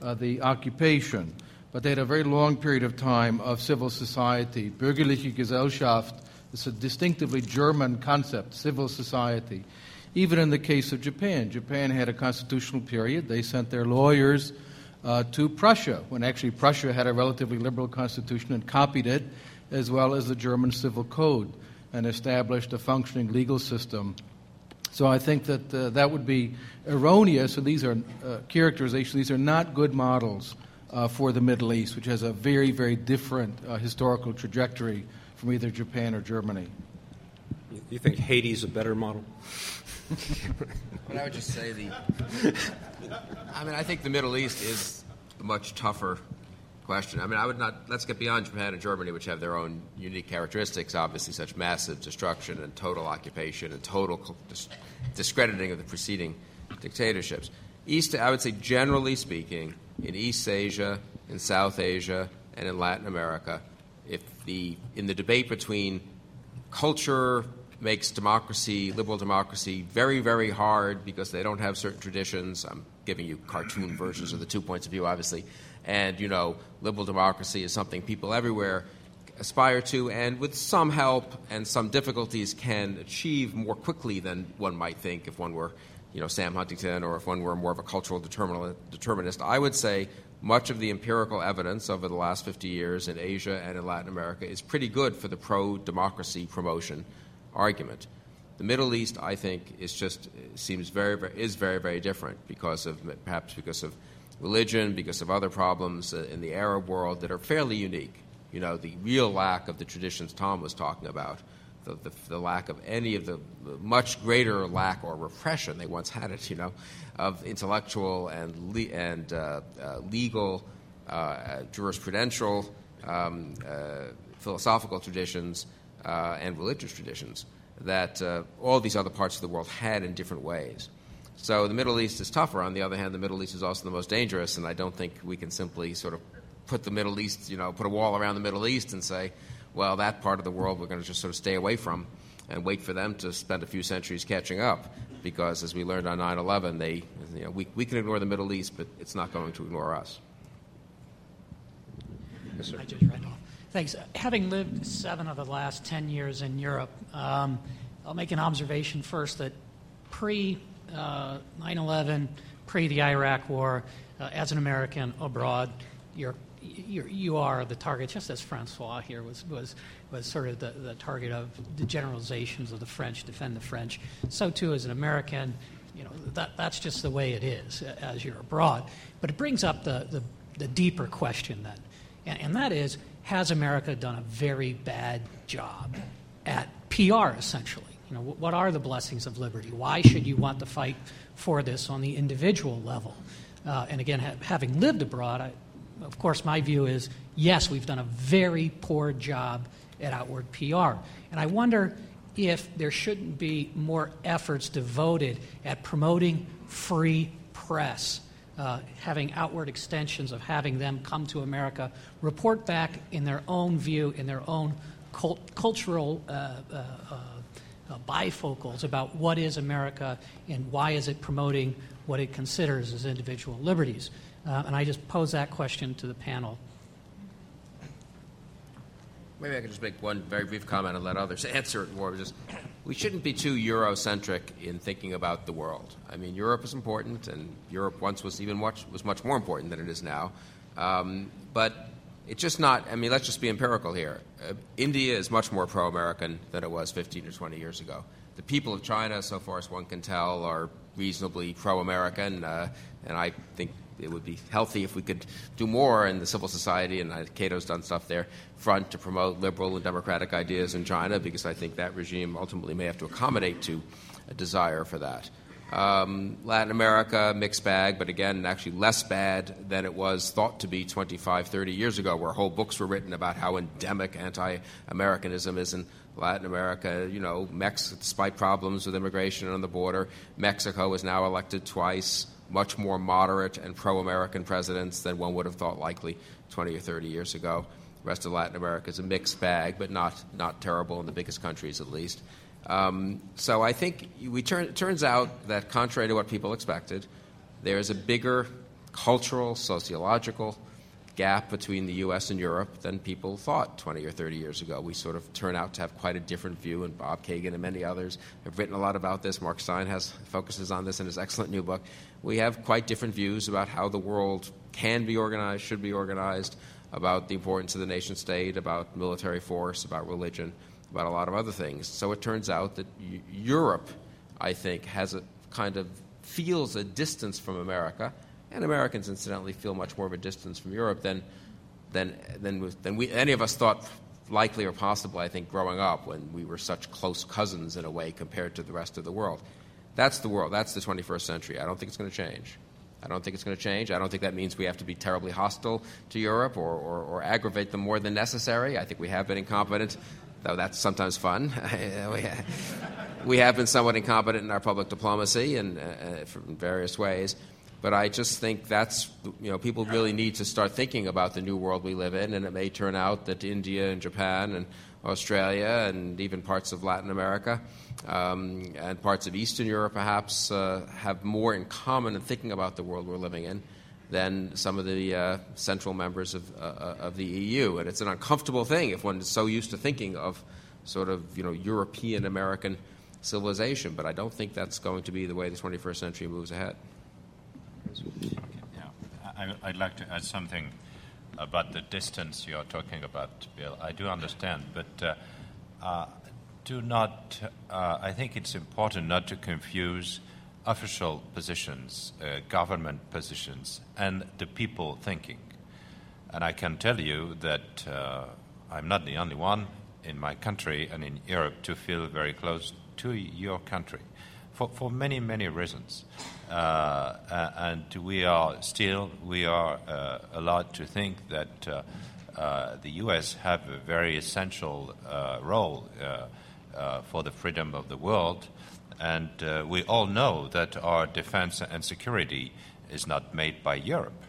Speaker 5: uh, the occupation, but they had a very long period of time of civil society. Bürgerliche Gesellschaft is a distinctively German concept, civil society. Even in the case of Japan, Japan had a constitutional period. They sent their lawyers uh, to Prussia, when actually Prussia had a relatively liberal constitution and copied it, as well as the German civil code, and established a functioning legal system. So I think that uh, that would be erroneous, and these are uh, characterizations, these are not good models uh, for the Middle East, which has a very, very different uh, historical trajectory from either Japan or Germany.
Speaker 2: You think Haiti's a better model?
Speaker 6: but I would just say the. I mean, I think the Middle East is a much tougher question. I mean, I would not. Let's get beyond Japan and Germany, which have their own unique characteristics. Obviously, such massive destruction and total occupation and total dis- discrediting of the preceding dictatorships. East, I would say, generally speaking, in East Asia, in South Asia, and in Latin America, if the in the debate between culture makes democracy, liberal democracy, very, very hard because they don't have certain traditions. I'm giving you cartoon versions of the two points of view, obviously. And, you know, liberal democracy is something people everywhere aspire to, and with some help and some difficulties can achieve more quickly than one might think if one were, you know, Sam Huntington or if one were more of a cultural determinist. I would say much of the empirical evidence over the last 50 years in Asia and in Latin America is pretty good for the pro democracy promotion argument. The Middle East, I think, is just seems very, very is very very different because of perhaps because of religion, because of other problems uh, in the Arab world that are fairly unique. You know, the real lack of the traditions Tom was talking about, the, the, the lack of any of the, much greater lack or repression they once had it. You know, of intellectual and le- and uh, uh, legal, uh, jurisprudential, um, uh, philosophical traditions uh, and religious traditions that all these other parts of the world had in different ways. So the Middle East is tougher. On the other hand, the Middle East is also the most dangerous, and I don't think we can simply sort of put the Middle East, you know, put a wall around the Middle East and say, well, that part of the world we're going to just sort of stay away from and wait for them to spend a few centuries catching up. Because as we learned on 9 11, they, you know, we, we can ignore the Middle East, but it's not going to ignore us.
Speaker 2: Yes, sir. I just read off.
Speaker 8: Thanks. Having lived seven of the last 10 years in Europe, um, I'll make an observation first that pre uh, 9 11, pre the Iraq War, uh, as an American abroad, you're, you're, you are the target, just as Francois here was, was, was sort of the, the target of the generalizations of the French, defend the French. So, too, as an American, you know, that, that's just the way it is as you're abroad. But it brings up the, the, the deeper question then, and, and that is has America done a very bad job at PR, essentially? You know, what are the blessings of liberty? Why should you want to fight for this on the individual level? Uh, and again, ha- having lived abroad, I, of course, my view is yes, we've done a very poor job at outward PR. And I wonder if there shouldn't be more efforts devoted at promoting free press uh, having outward extensions of having them come to America, report back in their own view, in their own cult- cultural uh, uh, uh, bifocals about what is America and why is it promoting what it considers as individual liberties. Uh, and I just pose that question to the panel.
Speaker 6: Maybe I could just make one very brief comment and let others answer it more. Just, we shouldn't be too Eurocentric in thinking about the world. I mean, Europe is important, and Europe once was even much was much more important than it is now. Um, but it's just not. I mean, let's just be empirical here. Uh, India is much more pro-American than it was 15 or 20 years ago. The people of China, so far as one can tell, are reasonably pro-American, uh, and I think it would be healthy if we could do more in the civil society, and uh, Cato's done stuff there, front to promote liberal and democratic ideas in China, because I think that regime ultimately may have to accommodate to a desire for that. Um, Latin America, mixed bag, but again, actually less bad than it was thought to be 25, 30 years ago, where whole books were written about how endemic anti Americanism is in Latin America. You know, despite problems with immigration on the border, Mexico is now elected twice much more moderate and pro American presidents than one would have thought likely 20 or 30 years ago. The rest of Latin America is a mixed bag, but not, not terrible in the biggest countries at least. Um, so I think we turn, it turns out that, contrary to what people expected, there's a bigger cultural, sociological gap between the U.S. and Europe than people thought 20 or 30 years ago. We sort of turn out to have quite a different view, and Bob Kagan and many others have written a lot about this. Mark Steyn has focuses on this in his excellent new book. We have quite different views about how the world can be organized, should be organized, about the importance of the nation state, about military force, about religion, about a lot of other things. So it turns out that Europe, I think, has a kind of feels a distance from America, and Americans, incidentally, feel much more of a distance from Europe than than than, than we any of us thought likely or possible. I think growing up when we were such close cousins in a way compared to the rest of the world. That's the world. That's the 21st century. I don't think it's going to change. I don't think it's going to change. I don't think that means we have to be terribly hostile to Europe or, or, or aggravate them more than necessary. I think we have been incompetent, though that's sometimes fun. we have been somewhat incompetent in our public diplomacy and uh, uh in various ways. But I just think that's, you know, people really need to start thinking about the new world we live in, and it may turn out that India and Japan and Australia and even parts of Latin America um, and parts of Eastern Europe perhaps uh, have more in common in thinking about the world we're living in than some of the uh, central members of, uh, uh of the EU. And it's an uncomfortable thing if one is so used to thinking of sort of you know, European American civilization. But I don't think that's going to be the way the 21st century moves ahead.
Speaker 4: Okay, yeah. I, would like to add something about the distance you're talking about, Bill. I do understand, but uh, uh, do not, uh, I think it's important not to confuse official positions, uh, government positions, and the people thinking. And I can tell you that I'm not the only one in my country and in Europe to feel very close to your country for, for many, many reasons. Uh, and we are still, we are uh, allowed to think that uh, uh the U.S. have a very essential uh, role uh, for the freedom of the world. And we all know that our defense and security is not made by Europe.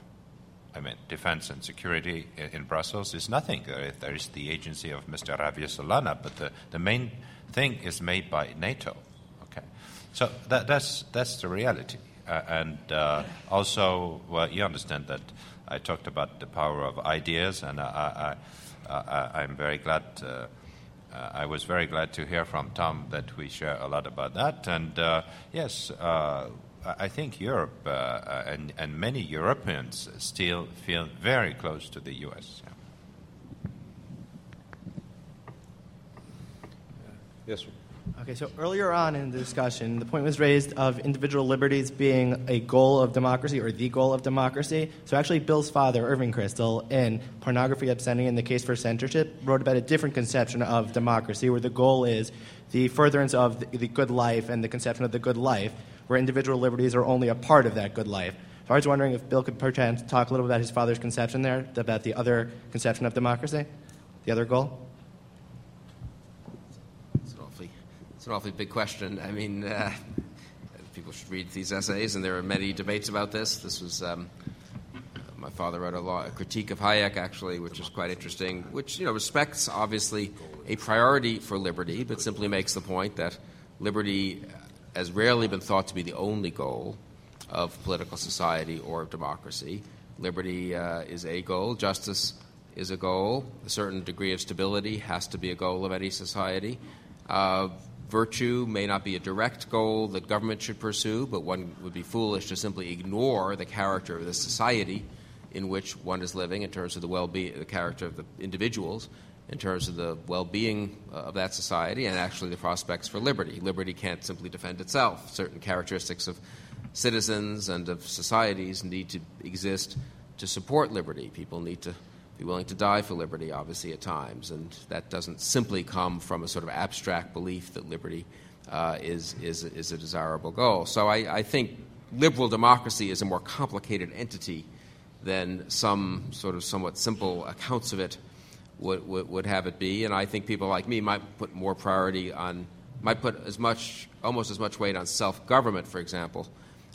Speaker 4: I mean, defense and security in, Brussels is nothing. There is the agency of Mr. Javier Solana, but the, the main thing is made by NATO. So that, that's that's the reality. Uh, and uh, also, well, you understand that I talked about the power of ideas, and I, am very glad. Uh, I was very glad to hear from Tom that we share a lot about that. And yes, I think Europe uh, and, and, many Europeans still feel very close to the U.S.
Speaker 2: Yes, sir.
Speaker 9: Okay, so earlier on in the discussion, the point was raised of individual liberties being a goal of democracy or the goal of democracy. So actually, Bill's father, Irving Kristol, in Pornography, Obscenity, and the Case for Censorship, wrote about a different conception of democracy, where the goal is the furtherance of the, good life and the conception of the good life, where individual liberties are only a part of that good life. So I was wondering if Bill could perchance talk a little about his father's conception there, about the other conception of democracy, the other goal.
Speaker 6: It's an awfully big question. I mean, uh, people should read these essays, and there are many debates about this. This was um, my father wrote a, law, a critique of Hayek, actually, which is quite interesting. Which you know respects obviously a priority for liberty, but simply makes the point that liberty has rarely been thought to be the only goal of political society or of democracy. Liberty uh, is a goal. Justice is a goal. A certain degree of stability has to be a goal of any society. Uh, Virtue may not be a direct goal that government should pursue, but one would be foolish to simply ignore the character of the society in which one is living in terms of the well-being, the character of the individuals, in terms of the well-being uh, of that society, and actually the prospects for liberty. Liberty can't simply defend itself. Certain characteristics of citizens and of societies need to exist to support liberty. People need to be willing to die for liberty, obviously, at times. And that doesn't simply come from a sort of abstract belief that liberty uh, is, is, is a desirable goal. So I, I think liberal democracy is a more complicated entity than some sort of somewhat simple accounts of it would, would, would, have it be. And I think people like me might put more priority on, might put as much, almost as much weight on self government, for example,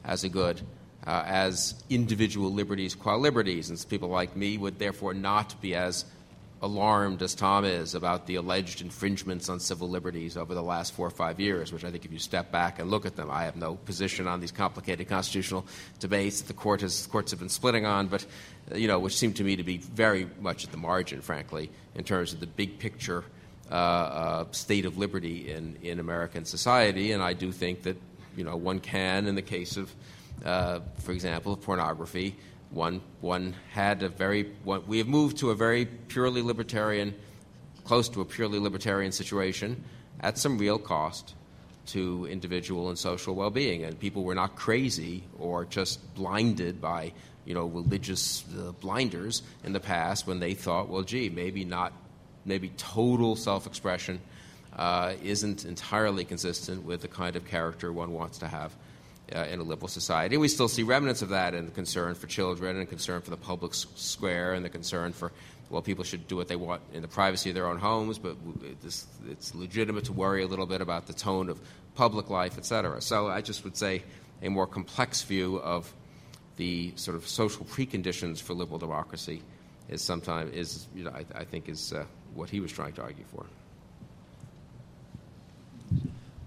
Speaker 6: as a good uh, as individual liberties qua liberties, and people like me would therefore not be as alarmed as Tom is about the alleged infringements on civil liberties over the last four or five years, which I think if you step back and look at them, I have no position on these complicated constitutional debates that the court has, courts have been splitting on, but uh, you know, which seem to me to be very much at the margin, frankly, in terms of the big picture uh, uh, state of liberty in, in American society. And I do think that you know one can, in the case of, uh, for example, pornography, one, one had a very, one, we have moved to a very purely libertarian, close to a purely libertarian situation at some real cost to individual and social well being. And people were not crazy or just blinded by you know, religious uh, blinders in the past when they thought, well, gee, maybe not, maybe total self expression uh, isn't entirely consistent with the kind of character one wants to have uh, in a liberal society. We still see remnants of that in the concern for children and concern for the public square and the concern for, well, people should do what they want in the privacy of their own homes, but it's, it's legitimate to worry a little bit about the tone of public life, et cetera. So I just would say a more complex view of the sort of social preconditions for liberal democracy is sometimes is you know I, I think is uh, what he was trying to argue for.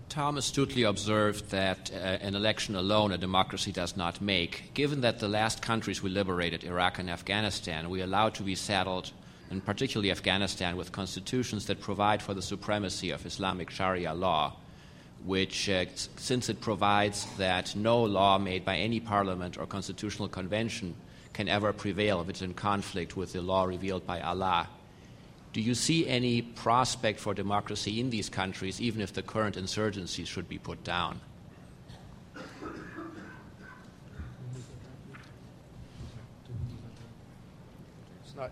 Speaker 10: Tom astutely observed that uh, an election alone a democracy does not make. Given that the last countries we liberated, Iraq and Afghanistan, we allowed to be settled, and particularly Afghanistan, with constitutions that provide for the supremacy of Islamic Sharia law, which, uh, since it provides that no law made by any parliament or constitutional convention can ever prevail if it's in conflict with the law revealed by Allah, do you see any prospect for democracy in these countries, even if the current insurgencies should be put down?
Speaker 2: Not,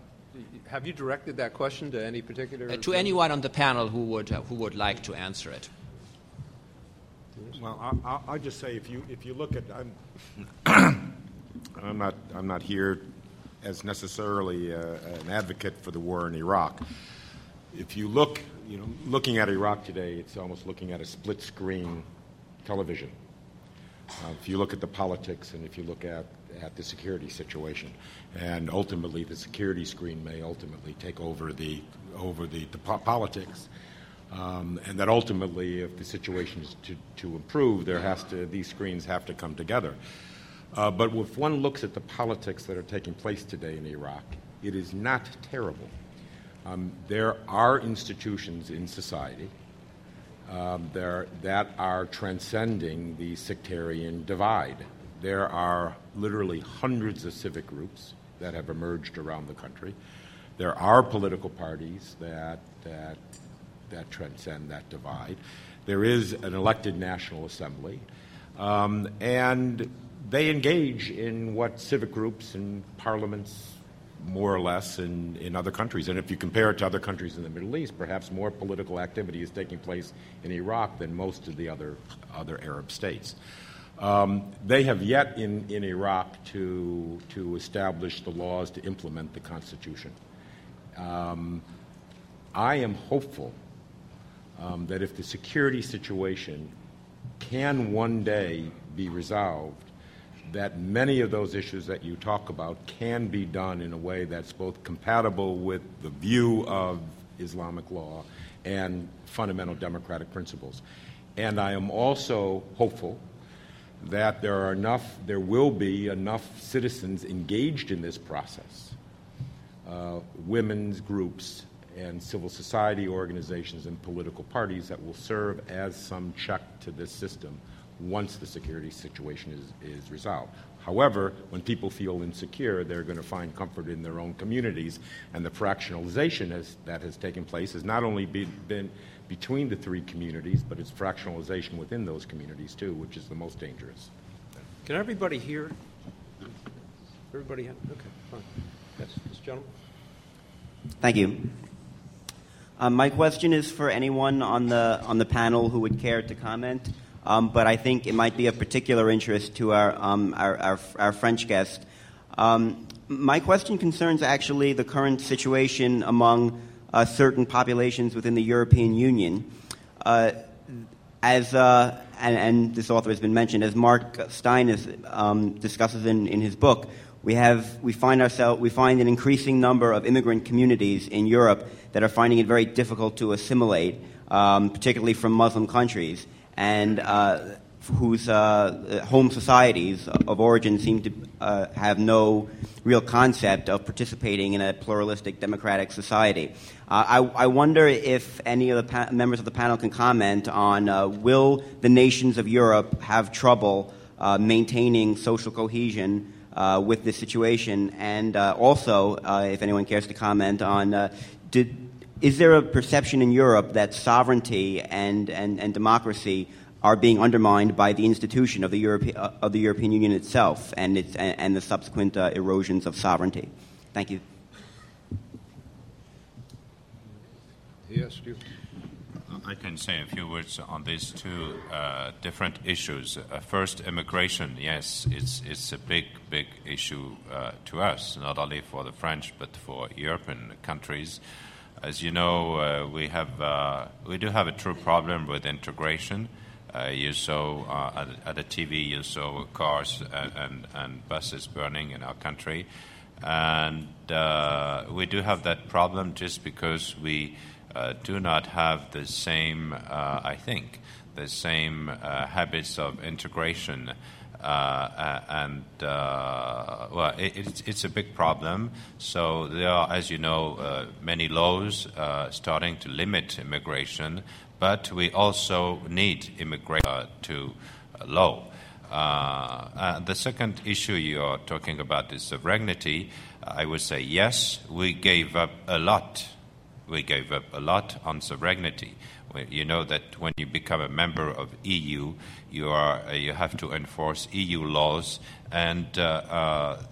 Speaker 2: have you directed that question to any particular?
Speaker 10: Uh, to anyone on the panel who would, uh, who would like to answer it.
Speaker 3: Well, I'll, I'll just say if you if you look at I'm, I'm not I'm not here as necessarily uh, an advocate for the war in Iraq. If you look, you know, looking at Iraq today, it's almost looking at a split screen television. Uh, if you look at the politics and if you look at, at the security situation, and ultimately the security screen may ultimately take over the over the, the po- politics. Um, and that ultimately, if the situation is to, to improve, there has to these screens have to come together. Uh, but if one looks at the politics that are taking place today in Iraq, it is not terrible. Um, there are institutions in society um, there, that are transcending the sectarian divide. There are literally hundreds of civic groups that have emerged around the country. There are political parties that, that, that transcend that divide. There is an elected National Assembly. Um, and they engage in what civic groups and parliaments more or less in, in other countries. And if you compare it to other countries in the Middle East, perhaps more political activity is taking place in Iraq than most of the other, other Arab states. Um, they have yet in, in Iraq to, to establish the laws to implement the Constitution. Um, I am hopeful um, that if the security situation can one day be resolved, that many of those issues that you talk about can be done in a way that's both compatible with the view of Islamic law and fundamental democratic principles. And I am also hopeful that there are enough, there will be enough citizens engaged in this process, uh, women's groups and civil society organizations and political parties that will serve as some check to this system once the security situation is, is resolved. However, when people feel insecure, they're going to find comfort in their own communities, and the fractionalization has, that has taken place has not only be, been between the three communities, but it's fractionalization within those communities too, which is the most dangerous.
Speaker 2: Can everybody hear? Everybody, have, okay, fine. Yes, this gentleman.
Speaker 11: Thank you. Um, my question is for anyone on the on the panel who would care to comment um, but I think it might be of particular interest to our, um, our, our, our, French guest. Um, my question concerns actually the current situation among uh, certain populations within the European Union. Uh, as, uh, and, and, this author has been mentioned, as Mark Steyn is, um, discusses in, in his book, we have we find ourselves we find an increasing number of immigrant communities in Europe that are finding it very difficult to assimilate, um, particularly from Muslim countries, and uh, whose uh, home societies of origin seem to uh, have no real concept of participating in a pluralistic democratic society. Uh, I, I, wonder if any of the pa- members of the panel can comment on uh, will the nations of Europe have trouble uh, maintaining social cohesion uh, with this situation, and also, if anyone cares to comment on did, is there a perception in Europe that sovereignty and, and, and democracy are being undermined by the institution of the, Europe, uh, of the European Union itself and, its, and, and the subsequent uh, erosions of sovereignty. Thank you.
Speaker 2: Yes, you.
Speaker 4: I can say a few words on these two uh, different issues. Uh, first, immigration. Yes, it's it's a big, big issue uh, to us, not only for the French but for European countries. As you know, uh, we have uh, we do have a true problem with integration. Uh, you saw at, at, the TV, you saw cars and, and, and, buses burning in our country. And we do have that problem just because we do not have the same, I think, the same habits of integration. And well, it, it's, a big problem. So there are, as you know, many laws starting to limit immigration, but we also need immigration uh, to. Uh, the second issue you are talking about is sovereignty. I would say yes, we gave up a lot. We gave up a lot on sovereignty. You know that when you become a member of EU, you are uh, you have to enforce EU laws, and uh, uh,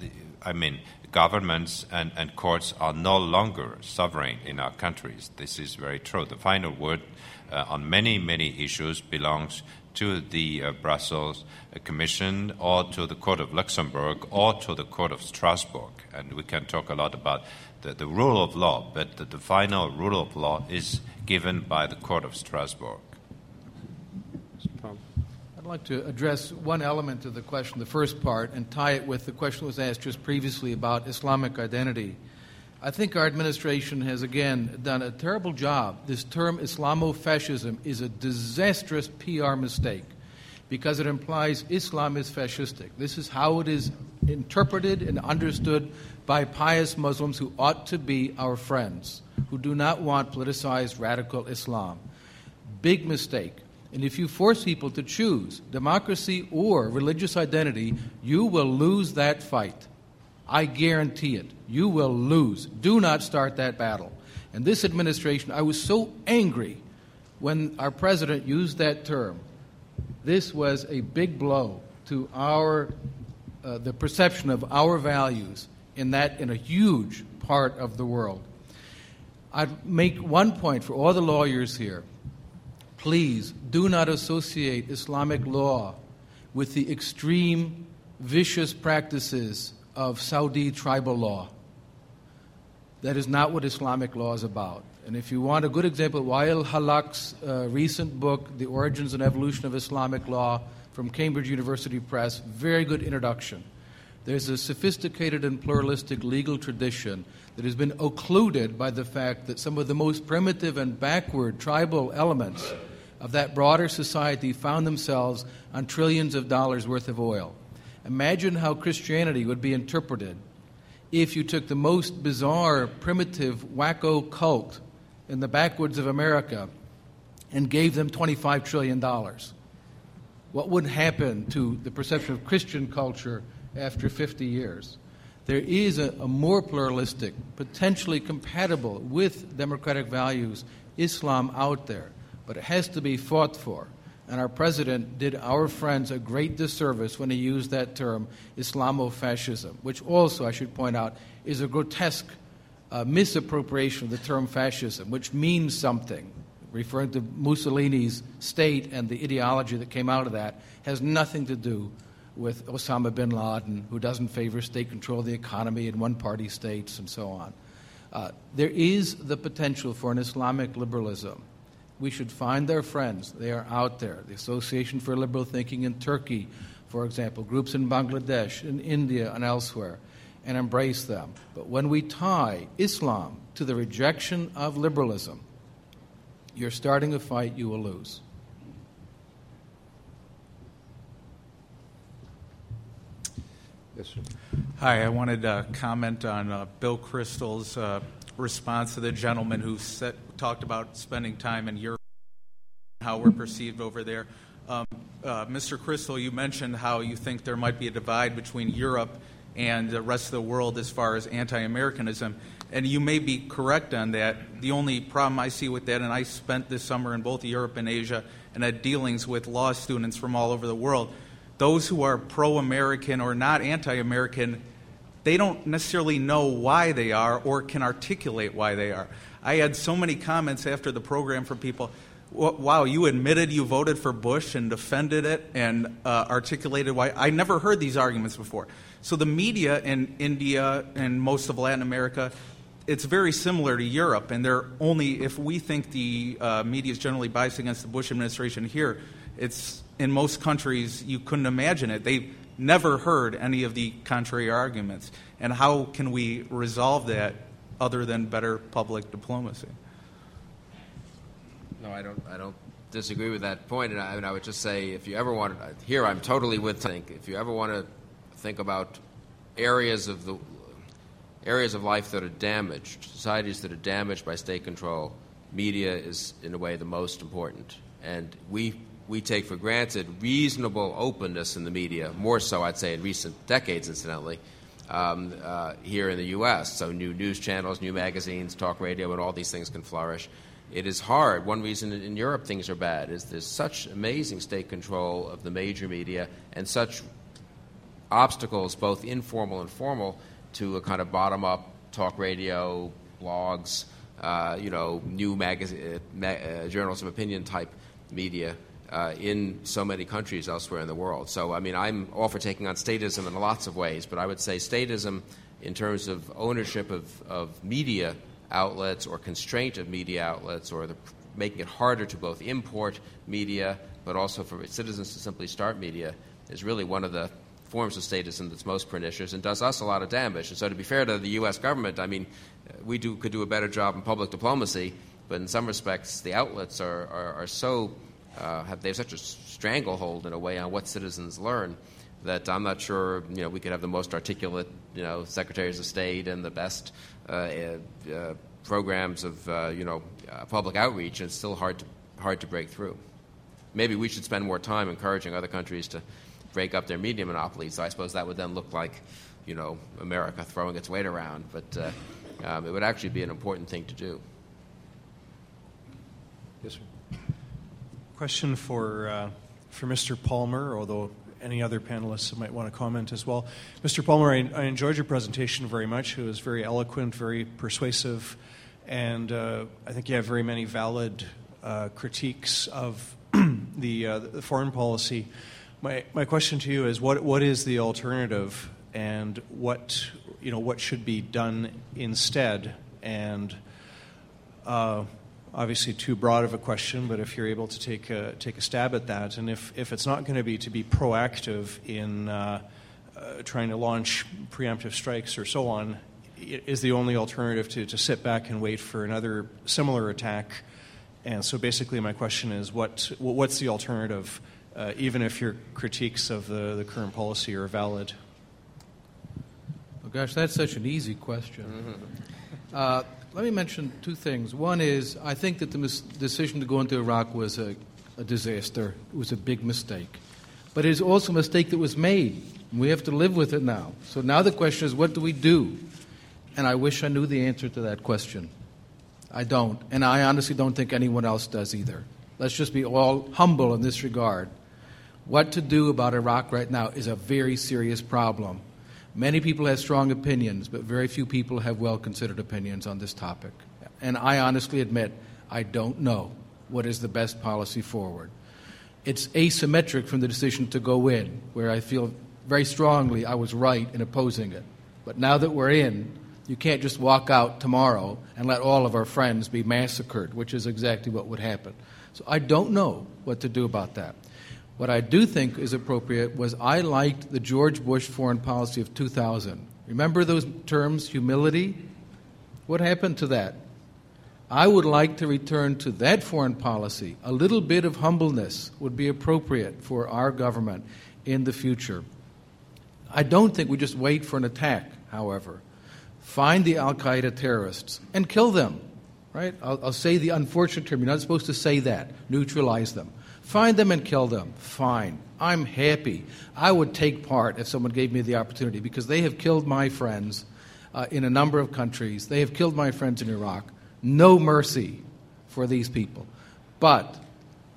Speaker 4: I mean governments and, and courts are no longer sovereign in our countries. This is very true. The final word on many, many issues belongs to the uh, Brussels Commission or to the Court of Luxembourg or to the Court of Strasbourg. And we can talk a lot about the, the rule of law, but the, the, final rule of law is given by the Court of Strasbourg.
Speaker 5: I'd like to address one element of the question, the first part, and tie it with the question that was asked just previously about Islamic identity. I think our administration has again done a terrible job. This term Islamofascism is a disastrous PR mistake because it implies Islam is fascistic. This is how it is interpreted and understood by pious Muslims who ought to be our friends, who do not want politicized radical Islam. Big mistake. And if you force people to choose democracy or religious identity, you will lose that fight. I guarantee it. You will lose. Do not start that battle. And this administration, I was so angry when our president used that term. This was a big blow to our uh, the perception of our values in that in a huge part of the world. I'd make one point for all the lawyers here. Please do not associate Islamic law with the extreme, vicious practices of Saudi tribal law. That is not what Islamic law is about. And if you want a good example, Wael Hallaq's uh, recent book, The Origins and Evolution of Islamic Law, from Cambridge University Press, very good introduction. There's a sophisticated and pluralistic legal tradition that has been occluded by the fact that some of the most primitive and backward tribal elements of that broader society found themselves on trillions of dollars worth of oil. Imagine how Christianity would be interpreted if you took the most bizarre, primitive, wacko cult in the backwoods of America and gave them $25 trillion. What would happen to the perception of Christian culture after 50 years? There is a, a more pluralistic, potentially compatible with democratic values Islam out there, but it has to be fought for. And our president did our friends a great disservice when he used that term, Islamofascism, which also, I should point out, is a grotesque uh, misappropriation of the term fascism, which means something, referring to Mussolini's state and the ideology that came out of that, has nothing to do with Osama bin Laden, who doesn't favor state control of the economy in one party states and so on. Uh, there is the potential for an Islamic liberalism we should find their friends. They are out there. The Association for Liberal Thinking in Turkey, for example, groups in Bangladesh, in India, and elsewhere. and embrace them. But when we tie Islam to the rejection of liberalism, you're starting a fight you will lose.
Speaker 2: Yes, sir.
Speaker 12: Hi, I wanted to comment on uh, Bill Kristol's uh, response to the gentleman who set, talked about spending time in Europe, how we're perceived over there. Um, uh, Mr. Kristol, you mentioned how you think there might be a divide between Europe and the rest of the world as far as anti Americanism. And you may be correct on that. The only problem I see with that, and I spent this summer in both Europe and Asia and had dealings with law students from all over the world those who are pro American or not anti American, they don't necessarily know why they are or can articulate why they are. I had so many comments after the program from people. Wow, you admitted you voted for Bush and defended it and uh, articulated why. I never heard these arguments before. So the media in India and most of Latin America, it's very similar to Europe, and they're only if we think the uh, media is generally biased against the Bush administration here, it's in most countries, you couldn't imagine it. They've never heard any of the contrary arguments. And how can we resolve that other than better public diplomacy?
Speaker 6: No, I don't. I don't disagree with that point. And I, I would just say, if you ever want here I'm totally with think. If you ever want to think about areas of the areas of life that are damaged, societies that are damaged by state control, media is in a way the most important. And we we take for granted reasonable openness in the media, more so, I'd say, in recent decades, incidentally, um, uh, here in the U.S. So, new news channels, new magazines, talk radio, and all these things can flourish. It is hard. One reason in Europe things are bad is there's such amazing state control of the major media and such obstacles, both informal and formal, to a kind of bottom up talk radio, blogs, uh, you know, new magazine, uh, ma- uh, journals of opinion type media uh, in so many countries elsewhere in the world. So, I mean, I'm all for taking on statism in lots of ways, but I would say statism in terms of ownership of, of media outlets or constraint of media outlets or the, making it harder to both import media but also for citizens to simply start media is really one of the forms of statism that's most pernicious and does us a lot of damage. And so, to be fair to the U.S. government, I mean, we do, could do a better job in public diplomacy, but in some respects, the outlets are, are, are so uh, have they have such a stranglehold in a way on what citizens learn that I'm not sure you know we could have the most articulate you know secretaries of state and the best uh, uh, programs of uh, you know uh, public outreach, and it's still hard to hard to break through. Maybe we should spend more time encouraging other countries to break up their media monopolies. So I suppose that would then look like you know America throwing its weight around, but uh, um, it would actually be an important thing to do.
Speaker 2: Yes, sir.
Speaker 13: Question for, uh, for Mr. Palmer, although any other panelists might want to comment as well. Mr. Palmer, I, I enjoyed your presentation very much. It was very eloquent, very persuasive, and uh, I think you have very many valid uh, critiques of the, uh, the, foreign policy. My, my question to you is what, what is the alternative and what, you know, what should be done instead? And uh, obviously too broad of a question, but if you're able to take a, take a stab at that, and if, if it's not going to be to be proactive in uh, uh, trying to launch preemptive strikes or so on, is the only alternative to, to sit back and wait for another similar attack. And so basically, my question is what, what's the alternative, uh, even if your critiques of the, the current policy are valid?
Speaker 5: Oh, gosh, that's such an easy question. Mm-hmm. Uh, let me mention two things. One is I think that the mis- decision to go into Iraq was a, a disaster. It was a big mistake. But it is also a mistake that was made. We have to live with it now. So now the question is, what do we do? And I wish I knew the answer to that question. I don't. And I honestly don't think anyone else does either. Let's just be all humble in this regard. What to do about Iraq right now is a very serious problem. Many people have strong opinions, but very few people have well considered opinions on this topic. And I honestly admit, I don't know what is the best policy forward. It's asymmetric from the decision to go in, where I feel very strongly I was right in opposing it. But now that we're in, you can't just walk out tomorrow and let all of our friends be massacred, which is exactly what would happen. So I don't know what to do about that. What I do think is appropriate was I liked the George Bush foreign policy of 2000, Remember those terms, humility? What happened to that? I would like to return to that foreign policy. A little bit of humbleness would be appropriate for our government in the future. I don't think we just wait for an attack, however. Find the Al Qaeda terrorists and kill them, right? I'll, I'll, say the unfortunate term. You're not supposed to say that. Neutralize them. Find them and kill them. Fine. I'm happy. I would take part if someone gave me the opportunity because they have killed my friends uh, in a number of countries. They have killed my friends in Iraq. No mercy for these people. But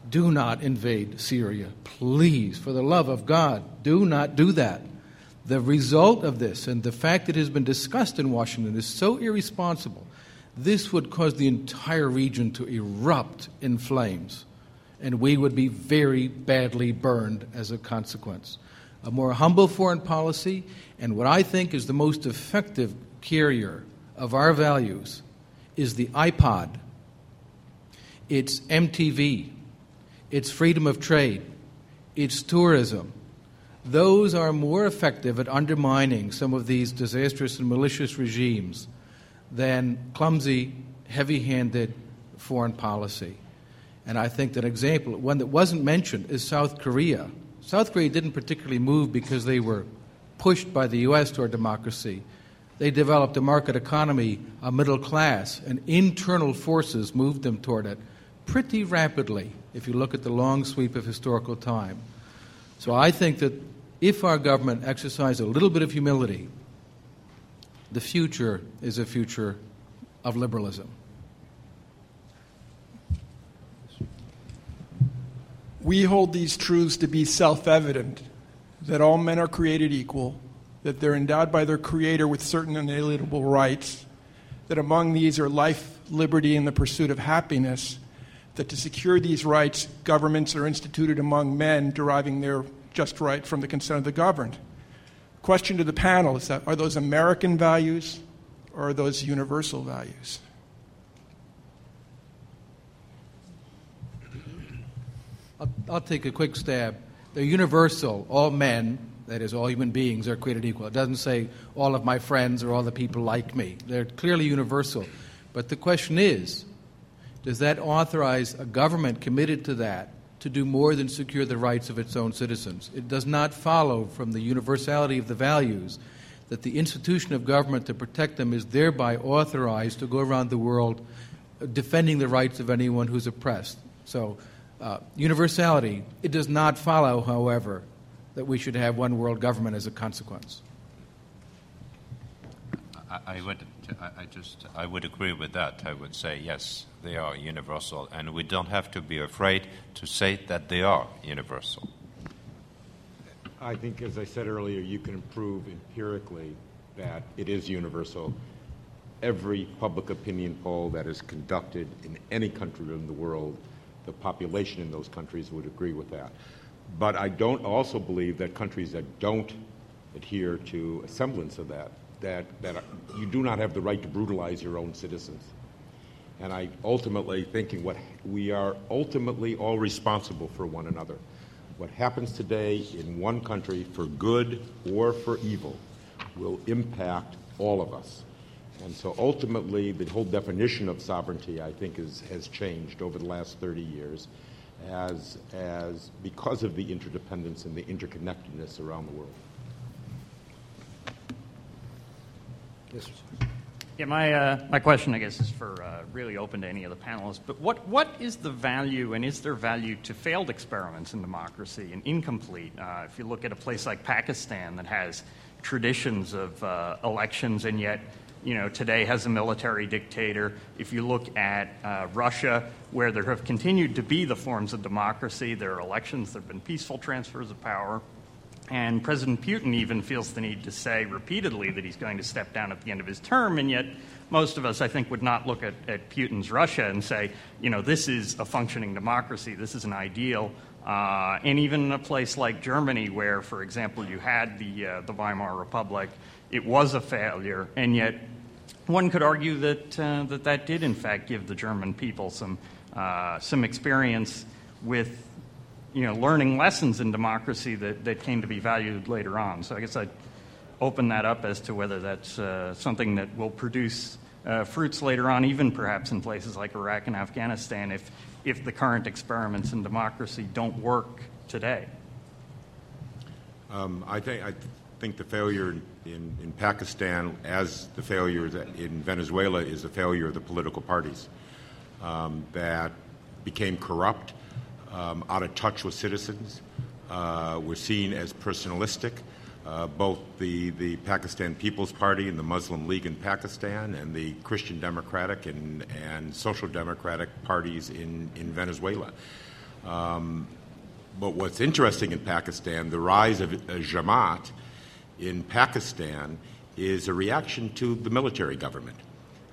Speaker 5: do not invade Syria. Please, for the love of God, do not do that. The result of this and the fact that it has been discussed in Washington is so irresponsible. This would cause the entire region to erupt in flames, and we would be very badly burned as a consequence. A more humble foreign policy, and what I think is the most effective carrier of our values is the iPod. It's MTV. It's freedom of trade. It's tourism. Those are more effective at undermining some of these disastrous and malicious regimes than clumsy, heavy handed foreign policy. And I think that an example, one that wasn't mentioned, is South Korea. South Korea didn't particularly move because they were pushed by the U.S. toward democracy. They developed a market economy, a middle class, and internal forces moved them toward it pretty rapidly if you look at the long sweep of historical time. So I think that if our government exercised a little bit of humility, the future is a future of liberalism.
Speaker 14: We hold these truths to be self evident that all men are created equal that they're endowed by their Creator with certain inalienable rights, that among these are life, liberty, and the pursuit of happiness, that to secure these rights, governments are instituted among men deriving their just right from the consent of the governed. Question to the panel is that are those American values or are those universal values?
Speaker 5: I'll, I'll take a quick stab. They're universal. All men that is, all human beings are created equal. It doesn't say all of my friends or all the people like me. They're clearly universal. But the question is does that authorize a government committed to that to do more than secure the rights of its own citizens? It does not follow from the universality of the values that the institution of government to protect them is thereby authorized to go around the world defending the rights of anyone who's oppressed. So, uh, universality, it does not follow, however, that we should have one world government as a consequence.
Speaker 4: I, I would, I just, I would agree with that. I would say yes, they are universal, and we don't have to be afraid to say that they are universal.
Speaker 3: I think, as I said earlier, you can prove empirically that it is universal. Every public opinion poll that is conducted in any country in the world, the population in those countries would agree with that. But I don't also believe that countries that don't adhere to a semblance of that, that, that you do not have the right to brutalize your own citizens. And I ultimately thinking what we are ultimately all responsible for one another. What happens today in one country for good or for evil will impact all of us. And so ultimately, the whole definition of sovereignty, I think, is, has changed over the last 30 years as, as because of the interdependence and the interconnectedness around the world.
Speaker 15: Yes. sir. Yeah, my, uh, my question, I guess, is for uh, really open to any of the panelists. But what, what is the value, and is there value to failed experiments in democracy and incomplete? Uh, if you look at a place like Pakistan that has traditions of uh, elections and yet you know, today has a military dictator. If you look at uh, Russia, where there have continued to be the forms of democracy, there are elections, there have been peaceful transfers of power. And President Putin even feels the need to say repeatedly that he's going to step down at the end of his term, and yet most of us, I think, would not look at, at Putin's Russia and say, you know, this is a functioning democracy, this is an ideal. Uh, and even in a place like Germany, where, for example, you had the, uh, the Weimar Republic, it was a failure, and yet one could argue that, uh, that that did, in fact, give the German people some, uh, some experience with you know, learning lessons in democracy that, that came to be valued later on. So I guess I'd open that up as to whether that's uh, something that will produce uh, fruits later on, even perhaps in places like Iraq and Afghanistan, if, if the current experiments in democracy don't work today?
Speaker 3: Um, I, think, I think the failure in, in Pakistan, as the failure in Venezuela, is the failure of the political parties um, that became corrupt, um, out of touch with citizens, uh, were seen as personalistic. Uh, both the, the Pakistan People's Party and the Muslim League in Pakistan and the Christian Democratic and, and Social Democratic parties in, in Venezuela. Um, but what's interesting in Pakistan, the rise of uh, Jamaat in Pakistan is a reaction to the military government.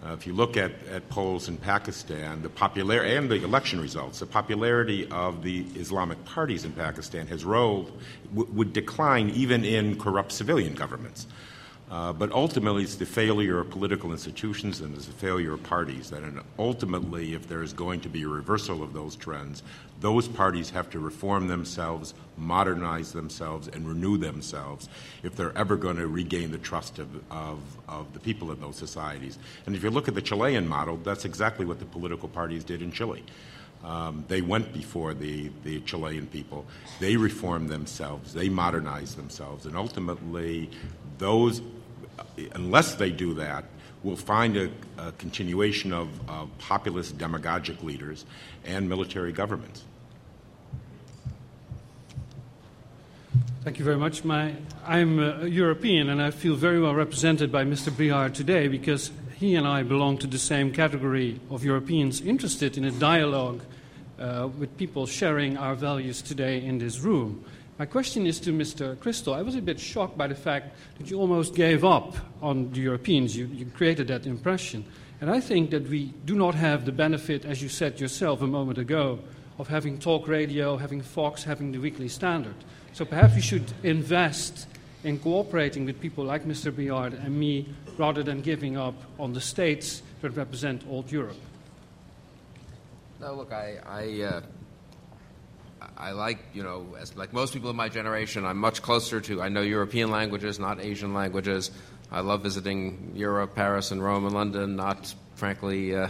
Speaker 3: Uh, if you look at, at polls in Pakistan, the popularity and the election results, the popularity of the Islamic parties in Pakistan has rolled, w- would decline even in corrupt civilian governments. Uh, but ultimately, it's the failure of political institutions and it's the failure of parties. And ultimately, if there is going to be a reversal of those trends, those parties have to reform themselves, modernize themselves, and renew themselves if they're ever going to regain the trust of, of, of the people in those societies. And if you look at the Chilean model, that's exactly what the political parties did in Chile. Um, they went before the, the Chilean people. They reformed themselves. They modernized themselves. And ultimately, those, unless they do that, we'll find a, a continuation of, of, populist demagogic leaders and military governments.
Speaker 16: Thank you very much. My, I'm a European and I feel very well represented by Mr. Briard today because he and I belong to the same category of Europeans interested in a dialogue uh, with people sharing our values today in this room. My question is to Mr. Kristol. I was a bit shocked by the fact that you almost gave up on the Europeans. You, you, created that impression. And I think that we do not have the benefit, as you said yourself a moment ago, of having talk radio, having Fox, having the Weekly Standard. So perhaps we should invest in cooperating with people like Mr. Briard and me rather than giving up on the states that represent old Europe.
Speaker 6: No, look, I, I uh, I like, you know, as, like most people in my generation, I'm much closer to, I know European languages, not Asian languages. I love visiting Europe, Paris, and Rome and London, not, frankly, uh,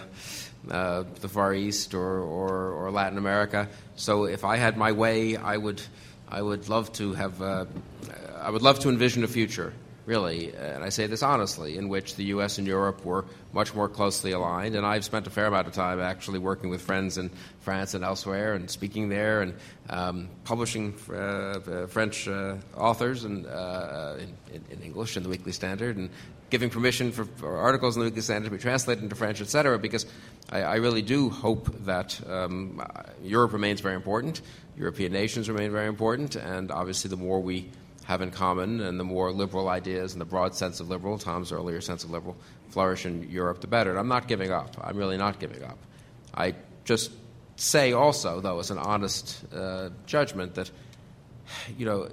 Speaker 6: uh, the Far East or, or, or, Latin America. So if I had my way, I would, I would love to have, uh, I would love to envision a future really, and I say this honestly, in which the U.S. and Europe were much more closely aligned. And I've spent a fair amount of time actually working with friends in France and elsewhere, and speaking there, and um, publishing uh, uh, French uh, authors and uh, in, in, English in the Weekly Standard, and giving permission for, for, articles in the Weekly Standard to be translated into French, et cetera, Because I, I, really do hope that um, Europe remains very important, European nations remain very important, and obviously the more we have in common, and the more liberal ideas and the broad sense of liberal, Tom's earlier sense of liberal, flourish in Europe, the better. And I'm not giving up. I'm really not giving up. I just say also, though, as an honest uh, judgment, that you know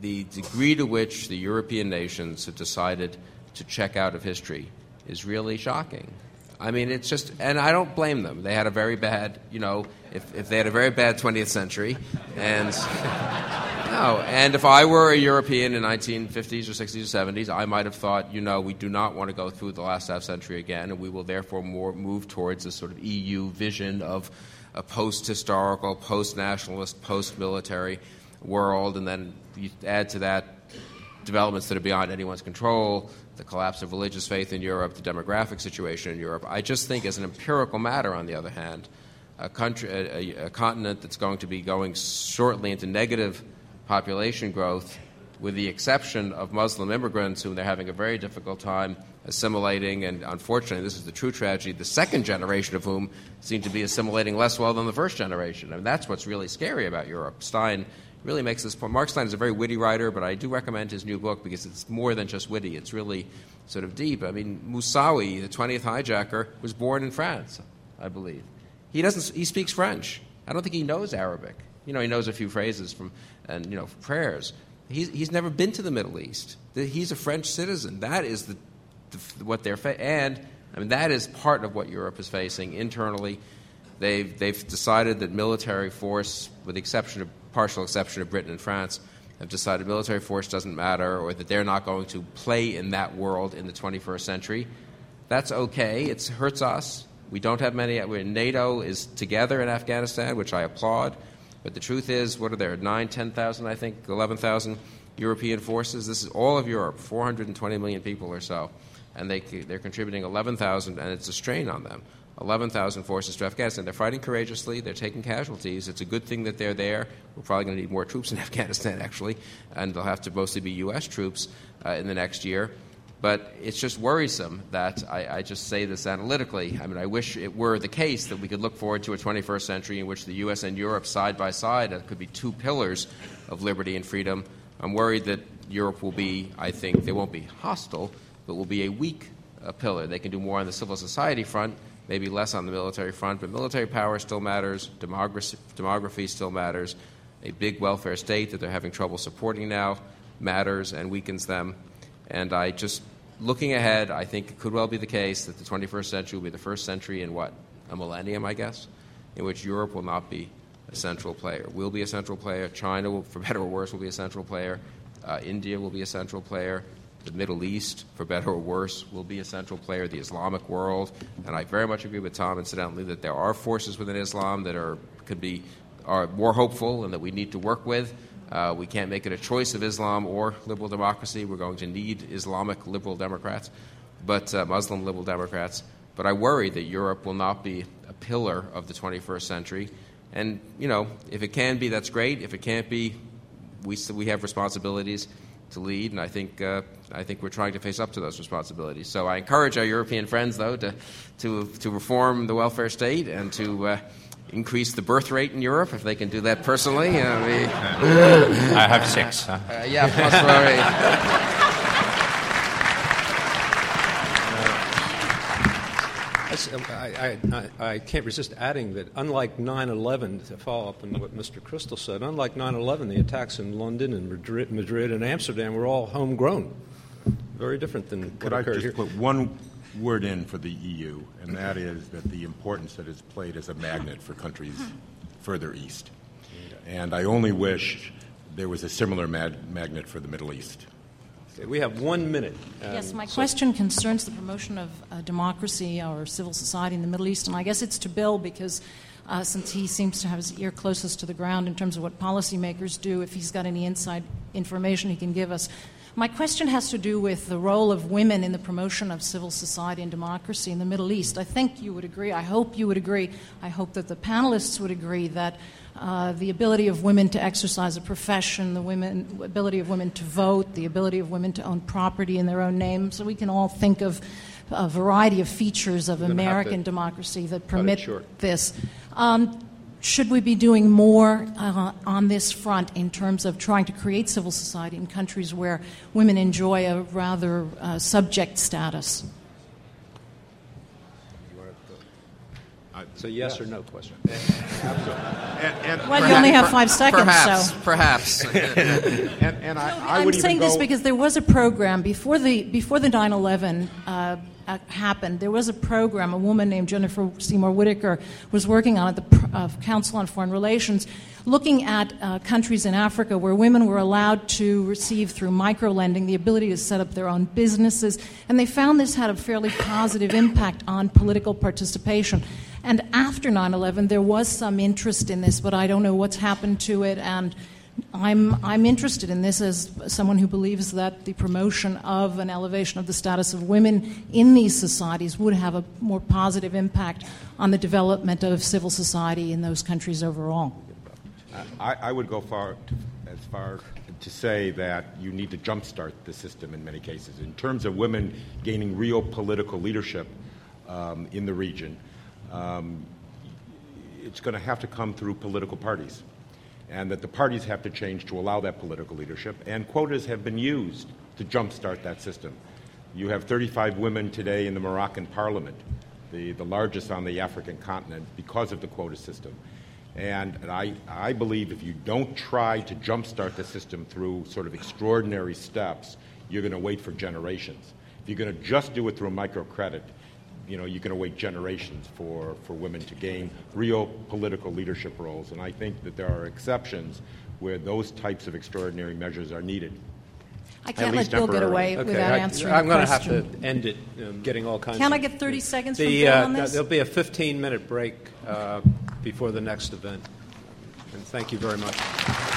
Speaker 6: the degree to which the European nations have decided to check out of history is really shocking. I mean, it's just, and I don't blame them. They had a very bad, you know, if, if they had a very bad 20th century, and no, and if I were a European in 1950s or 60s or 70s, I might have thought, you know, we do not want to go through the last half century again, and we will therefore more move towards this sort of EU vision of a post-historical, post-nationalist, post-military world, and then you add to that developments that are beyond anyone's control, the collapse of religious faith in Europe, the demographic situation in Europe. I just think, as an empirical matter, on the other hand, a, country, a, a, continent that's going to be going shortly into negative population growth, with the exception of Muslim immigrants, whom they're having a very difficult time assimilating, and unfortunately, this is the true tragedy, the second generation of whom seem to be assimilating less well than the first generation. I mean, that's what's really scary about Europe. Steyn really makes this point. Mark Steyn is a very witty writer, but I do recommend his new book because it's more than just witty. It's really sort of deep. I mean, Moussaoui, the 20th hijacker, was born in France, I believe. He doesn't. He speaks French. I don't think he knows Arabic. You know, he knows a few phrases from and you know prayers. He's, he's never been to the Middle East. He's a French citizen. That is the, the what they're fa- and I mean that is part of what Europe is facing internally. They've they've decided that military force, with the exception of partial exception of Britain and France, have decided military force doesn't matter or that they're not going to play in that world in the 21st century. That's okay. It hurts us. We don't have many. NATO is together in Afghanistan, which I applaud. But the truth is, what are there? 9, 10,000, I think, 11,000 European forces. This is all of Europe, 420 million people or so. And they, they're contributing 11,000, and it's a strain on them. 11,000 forces to Afghanistan. They're fighting courageously. They're taking casualties. It's a good thing that they're there. We're probably going to need more troops in Afghanistan, actually, and they'll have to mostly be U.S. troops uh, in the next year. But it's just worrisome that I, I, just say this analytically. I mean, I wish it were the case that we could look forward to a 21st century in which the U.S. and Europe, side by side, could be two pillars of liberty and freedom. I'm worried that Europe will be, I think, they won't be hostile, but will be a weak uh, pillar. They can do more on the civil society front maybe less on the military front, but military power still matters, demography, demography still matters. A big welfare state that they're having trouble supporting now matters and weakens them. And I just, looking ahead, I think it could well be the case that the 21st century will be the first century in what? A millennium, I guess, in which Europe will not be a central player. We'll be a central player. China, will, for better or worse, will be a central player. Uh, India will be a central player the Middle East, for better or worse, will be a central player, the Islamic world. And I very much agree with Tom, incidentally, that there are forces within Islam that are, could be are more hopeful and that we need to work with. Uh, we can't make it a choice of Islam or liberal democracy. We're going to need Islamic liberal Democrats, but uh, Muslim liberal Democrats. But I worry that Europe will not be a pillar of the 21st century. And, you know, if it can be, that's great. If it can't be, we, we have responsibilities to lead, and I think, uh, I think we're trying to face up to those responsibilities. So I encourage our European friends, though, to, to, to reform the welfare state and to uh, increase the birth rate in Europe, if they can do that personally. we,
Speaker 4: I have six. Huh?
Speaker 6: Uh, yeah, plus Um,
Speaker 2: I, I, I, can't resist adding that, unlike 9 11, to follow up on what Mr. Kristol said, unlike 9 11, the attacks in London and Madrid, Madrid and Amsterdam were all homegrown. Very different than
Speaker 3: Could
Speaker 2: what
Speaker 3: I
Speaker 2: occurred
Speaker 3: just
Speaker 2: here.
Speaker 3: put one word in for the EU, and that is that the importance that it's played as a magnet for countries further east. And I only wish there was a similar mag- magnet for the Middle East.
Speaker 2: Okay, we have one minute.
Speaker 17: yes,
Speaker 2: Um,
Speaker 17: my
Speaker 2: so-
Speaker 17: question concerns the promotion of uh, democracy or civil society in the Middle East, and I guess it's to Bill because uh, since he seems to have his ear closest to the ground in terms of what policymakers do, if he's got any inside information he can give us. My question has to do with the role of women in the promotion of civil society and democracy in the Middle East. I think you would agree, I hope you would agree, I hope that the panelists would agree that uh, the ability of women to exercise a profession, the women, ability of women to vote, the ability of women to own property in their own name. So we can all think of a variety of features of
Speaker 2: You're gonna have
Speaker 17: American democracy that permit this. Um, should we be doing more uh, on this front in terms of trying to create civil society in countries where women enjoy a rather uh, subject status?
Speaker 2: It's a yes or no question.
Speaker 17: Well, you only have five seconds,
Speaker 6: perhaps,
Speaker 17: so.
Speaker 6: Perhaps.
Speaker 3: and, and I, I
Speaker 17: I'm
Speaker 3: would even
Speaker 17: saying this because there was a program before the before the 9/11 uh, uh, happened. There was a program. A woman named Jennifer Seymour Whitaker was working on it, the uh, Council on Foreign Relations, looking at uh, countries in Africa where women were allowed to receive through micro lending the ability to set up their own businesses, and they found this had a fairly positive impact on political participation. And after 9 11, there was some interest in this, but I don't know what's happened to it. And I'm, I'm interested in this as someone who believes that the promotion of an elevation of the status of women in these societies would have a more positive impact on the development of civil society in those countries overall.
Speaker 3: I, I would go far to, as far to say that you need to jumpstart the system in many cases. In terms of women gaining real political leadership um, in the region, um, it's going to have to come through political parties. And that the parties have to change to allow that political leadership. And quotas have been used to jumpstart that system. You have 35 women today in the Moroccan parliament, the, the largest on the African continent, because of the quota system. And, and I, I believe if you don't try to jumpstart the system through sort of extraordinary steps, you're going to wait for generations. If you're going to just do it through microcredit, you know, you can wait generations for, for women to gain real political leadership roles. And I think that there are exceptions where those types of extraordinary measures are needed.
Speaker 17: I can't let Bill get away
Speaker 2: Okay,
Speaker 17: without
Speaker 2: I,
Speaker 17: answering
Speaker 2: I'm going to have to end it, um, getting all kinds
Speaker 17: Can
Speaker 2: of...
Speaker 17: I get 30 seconds from
Speaker 2: The,
Speaker 17: Bill
Speaker 2: uh,
Speaker 17: on this?
Speaker 2: There'll be a 15-minute break uh, before the next event. And thank you very much.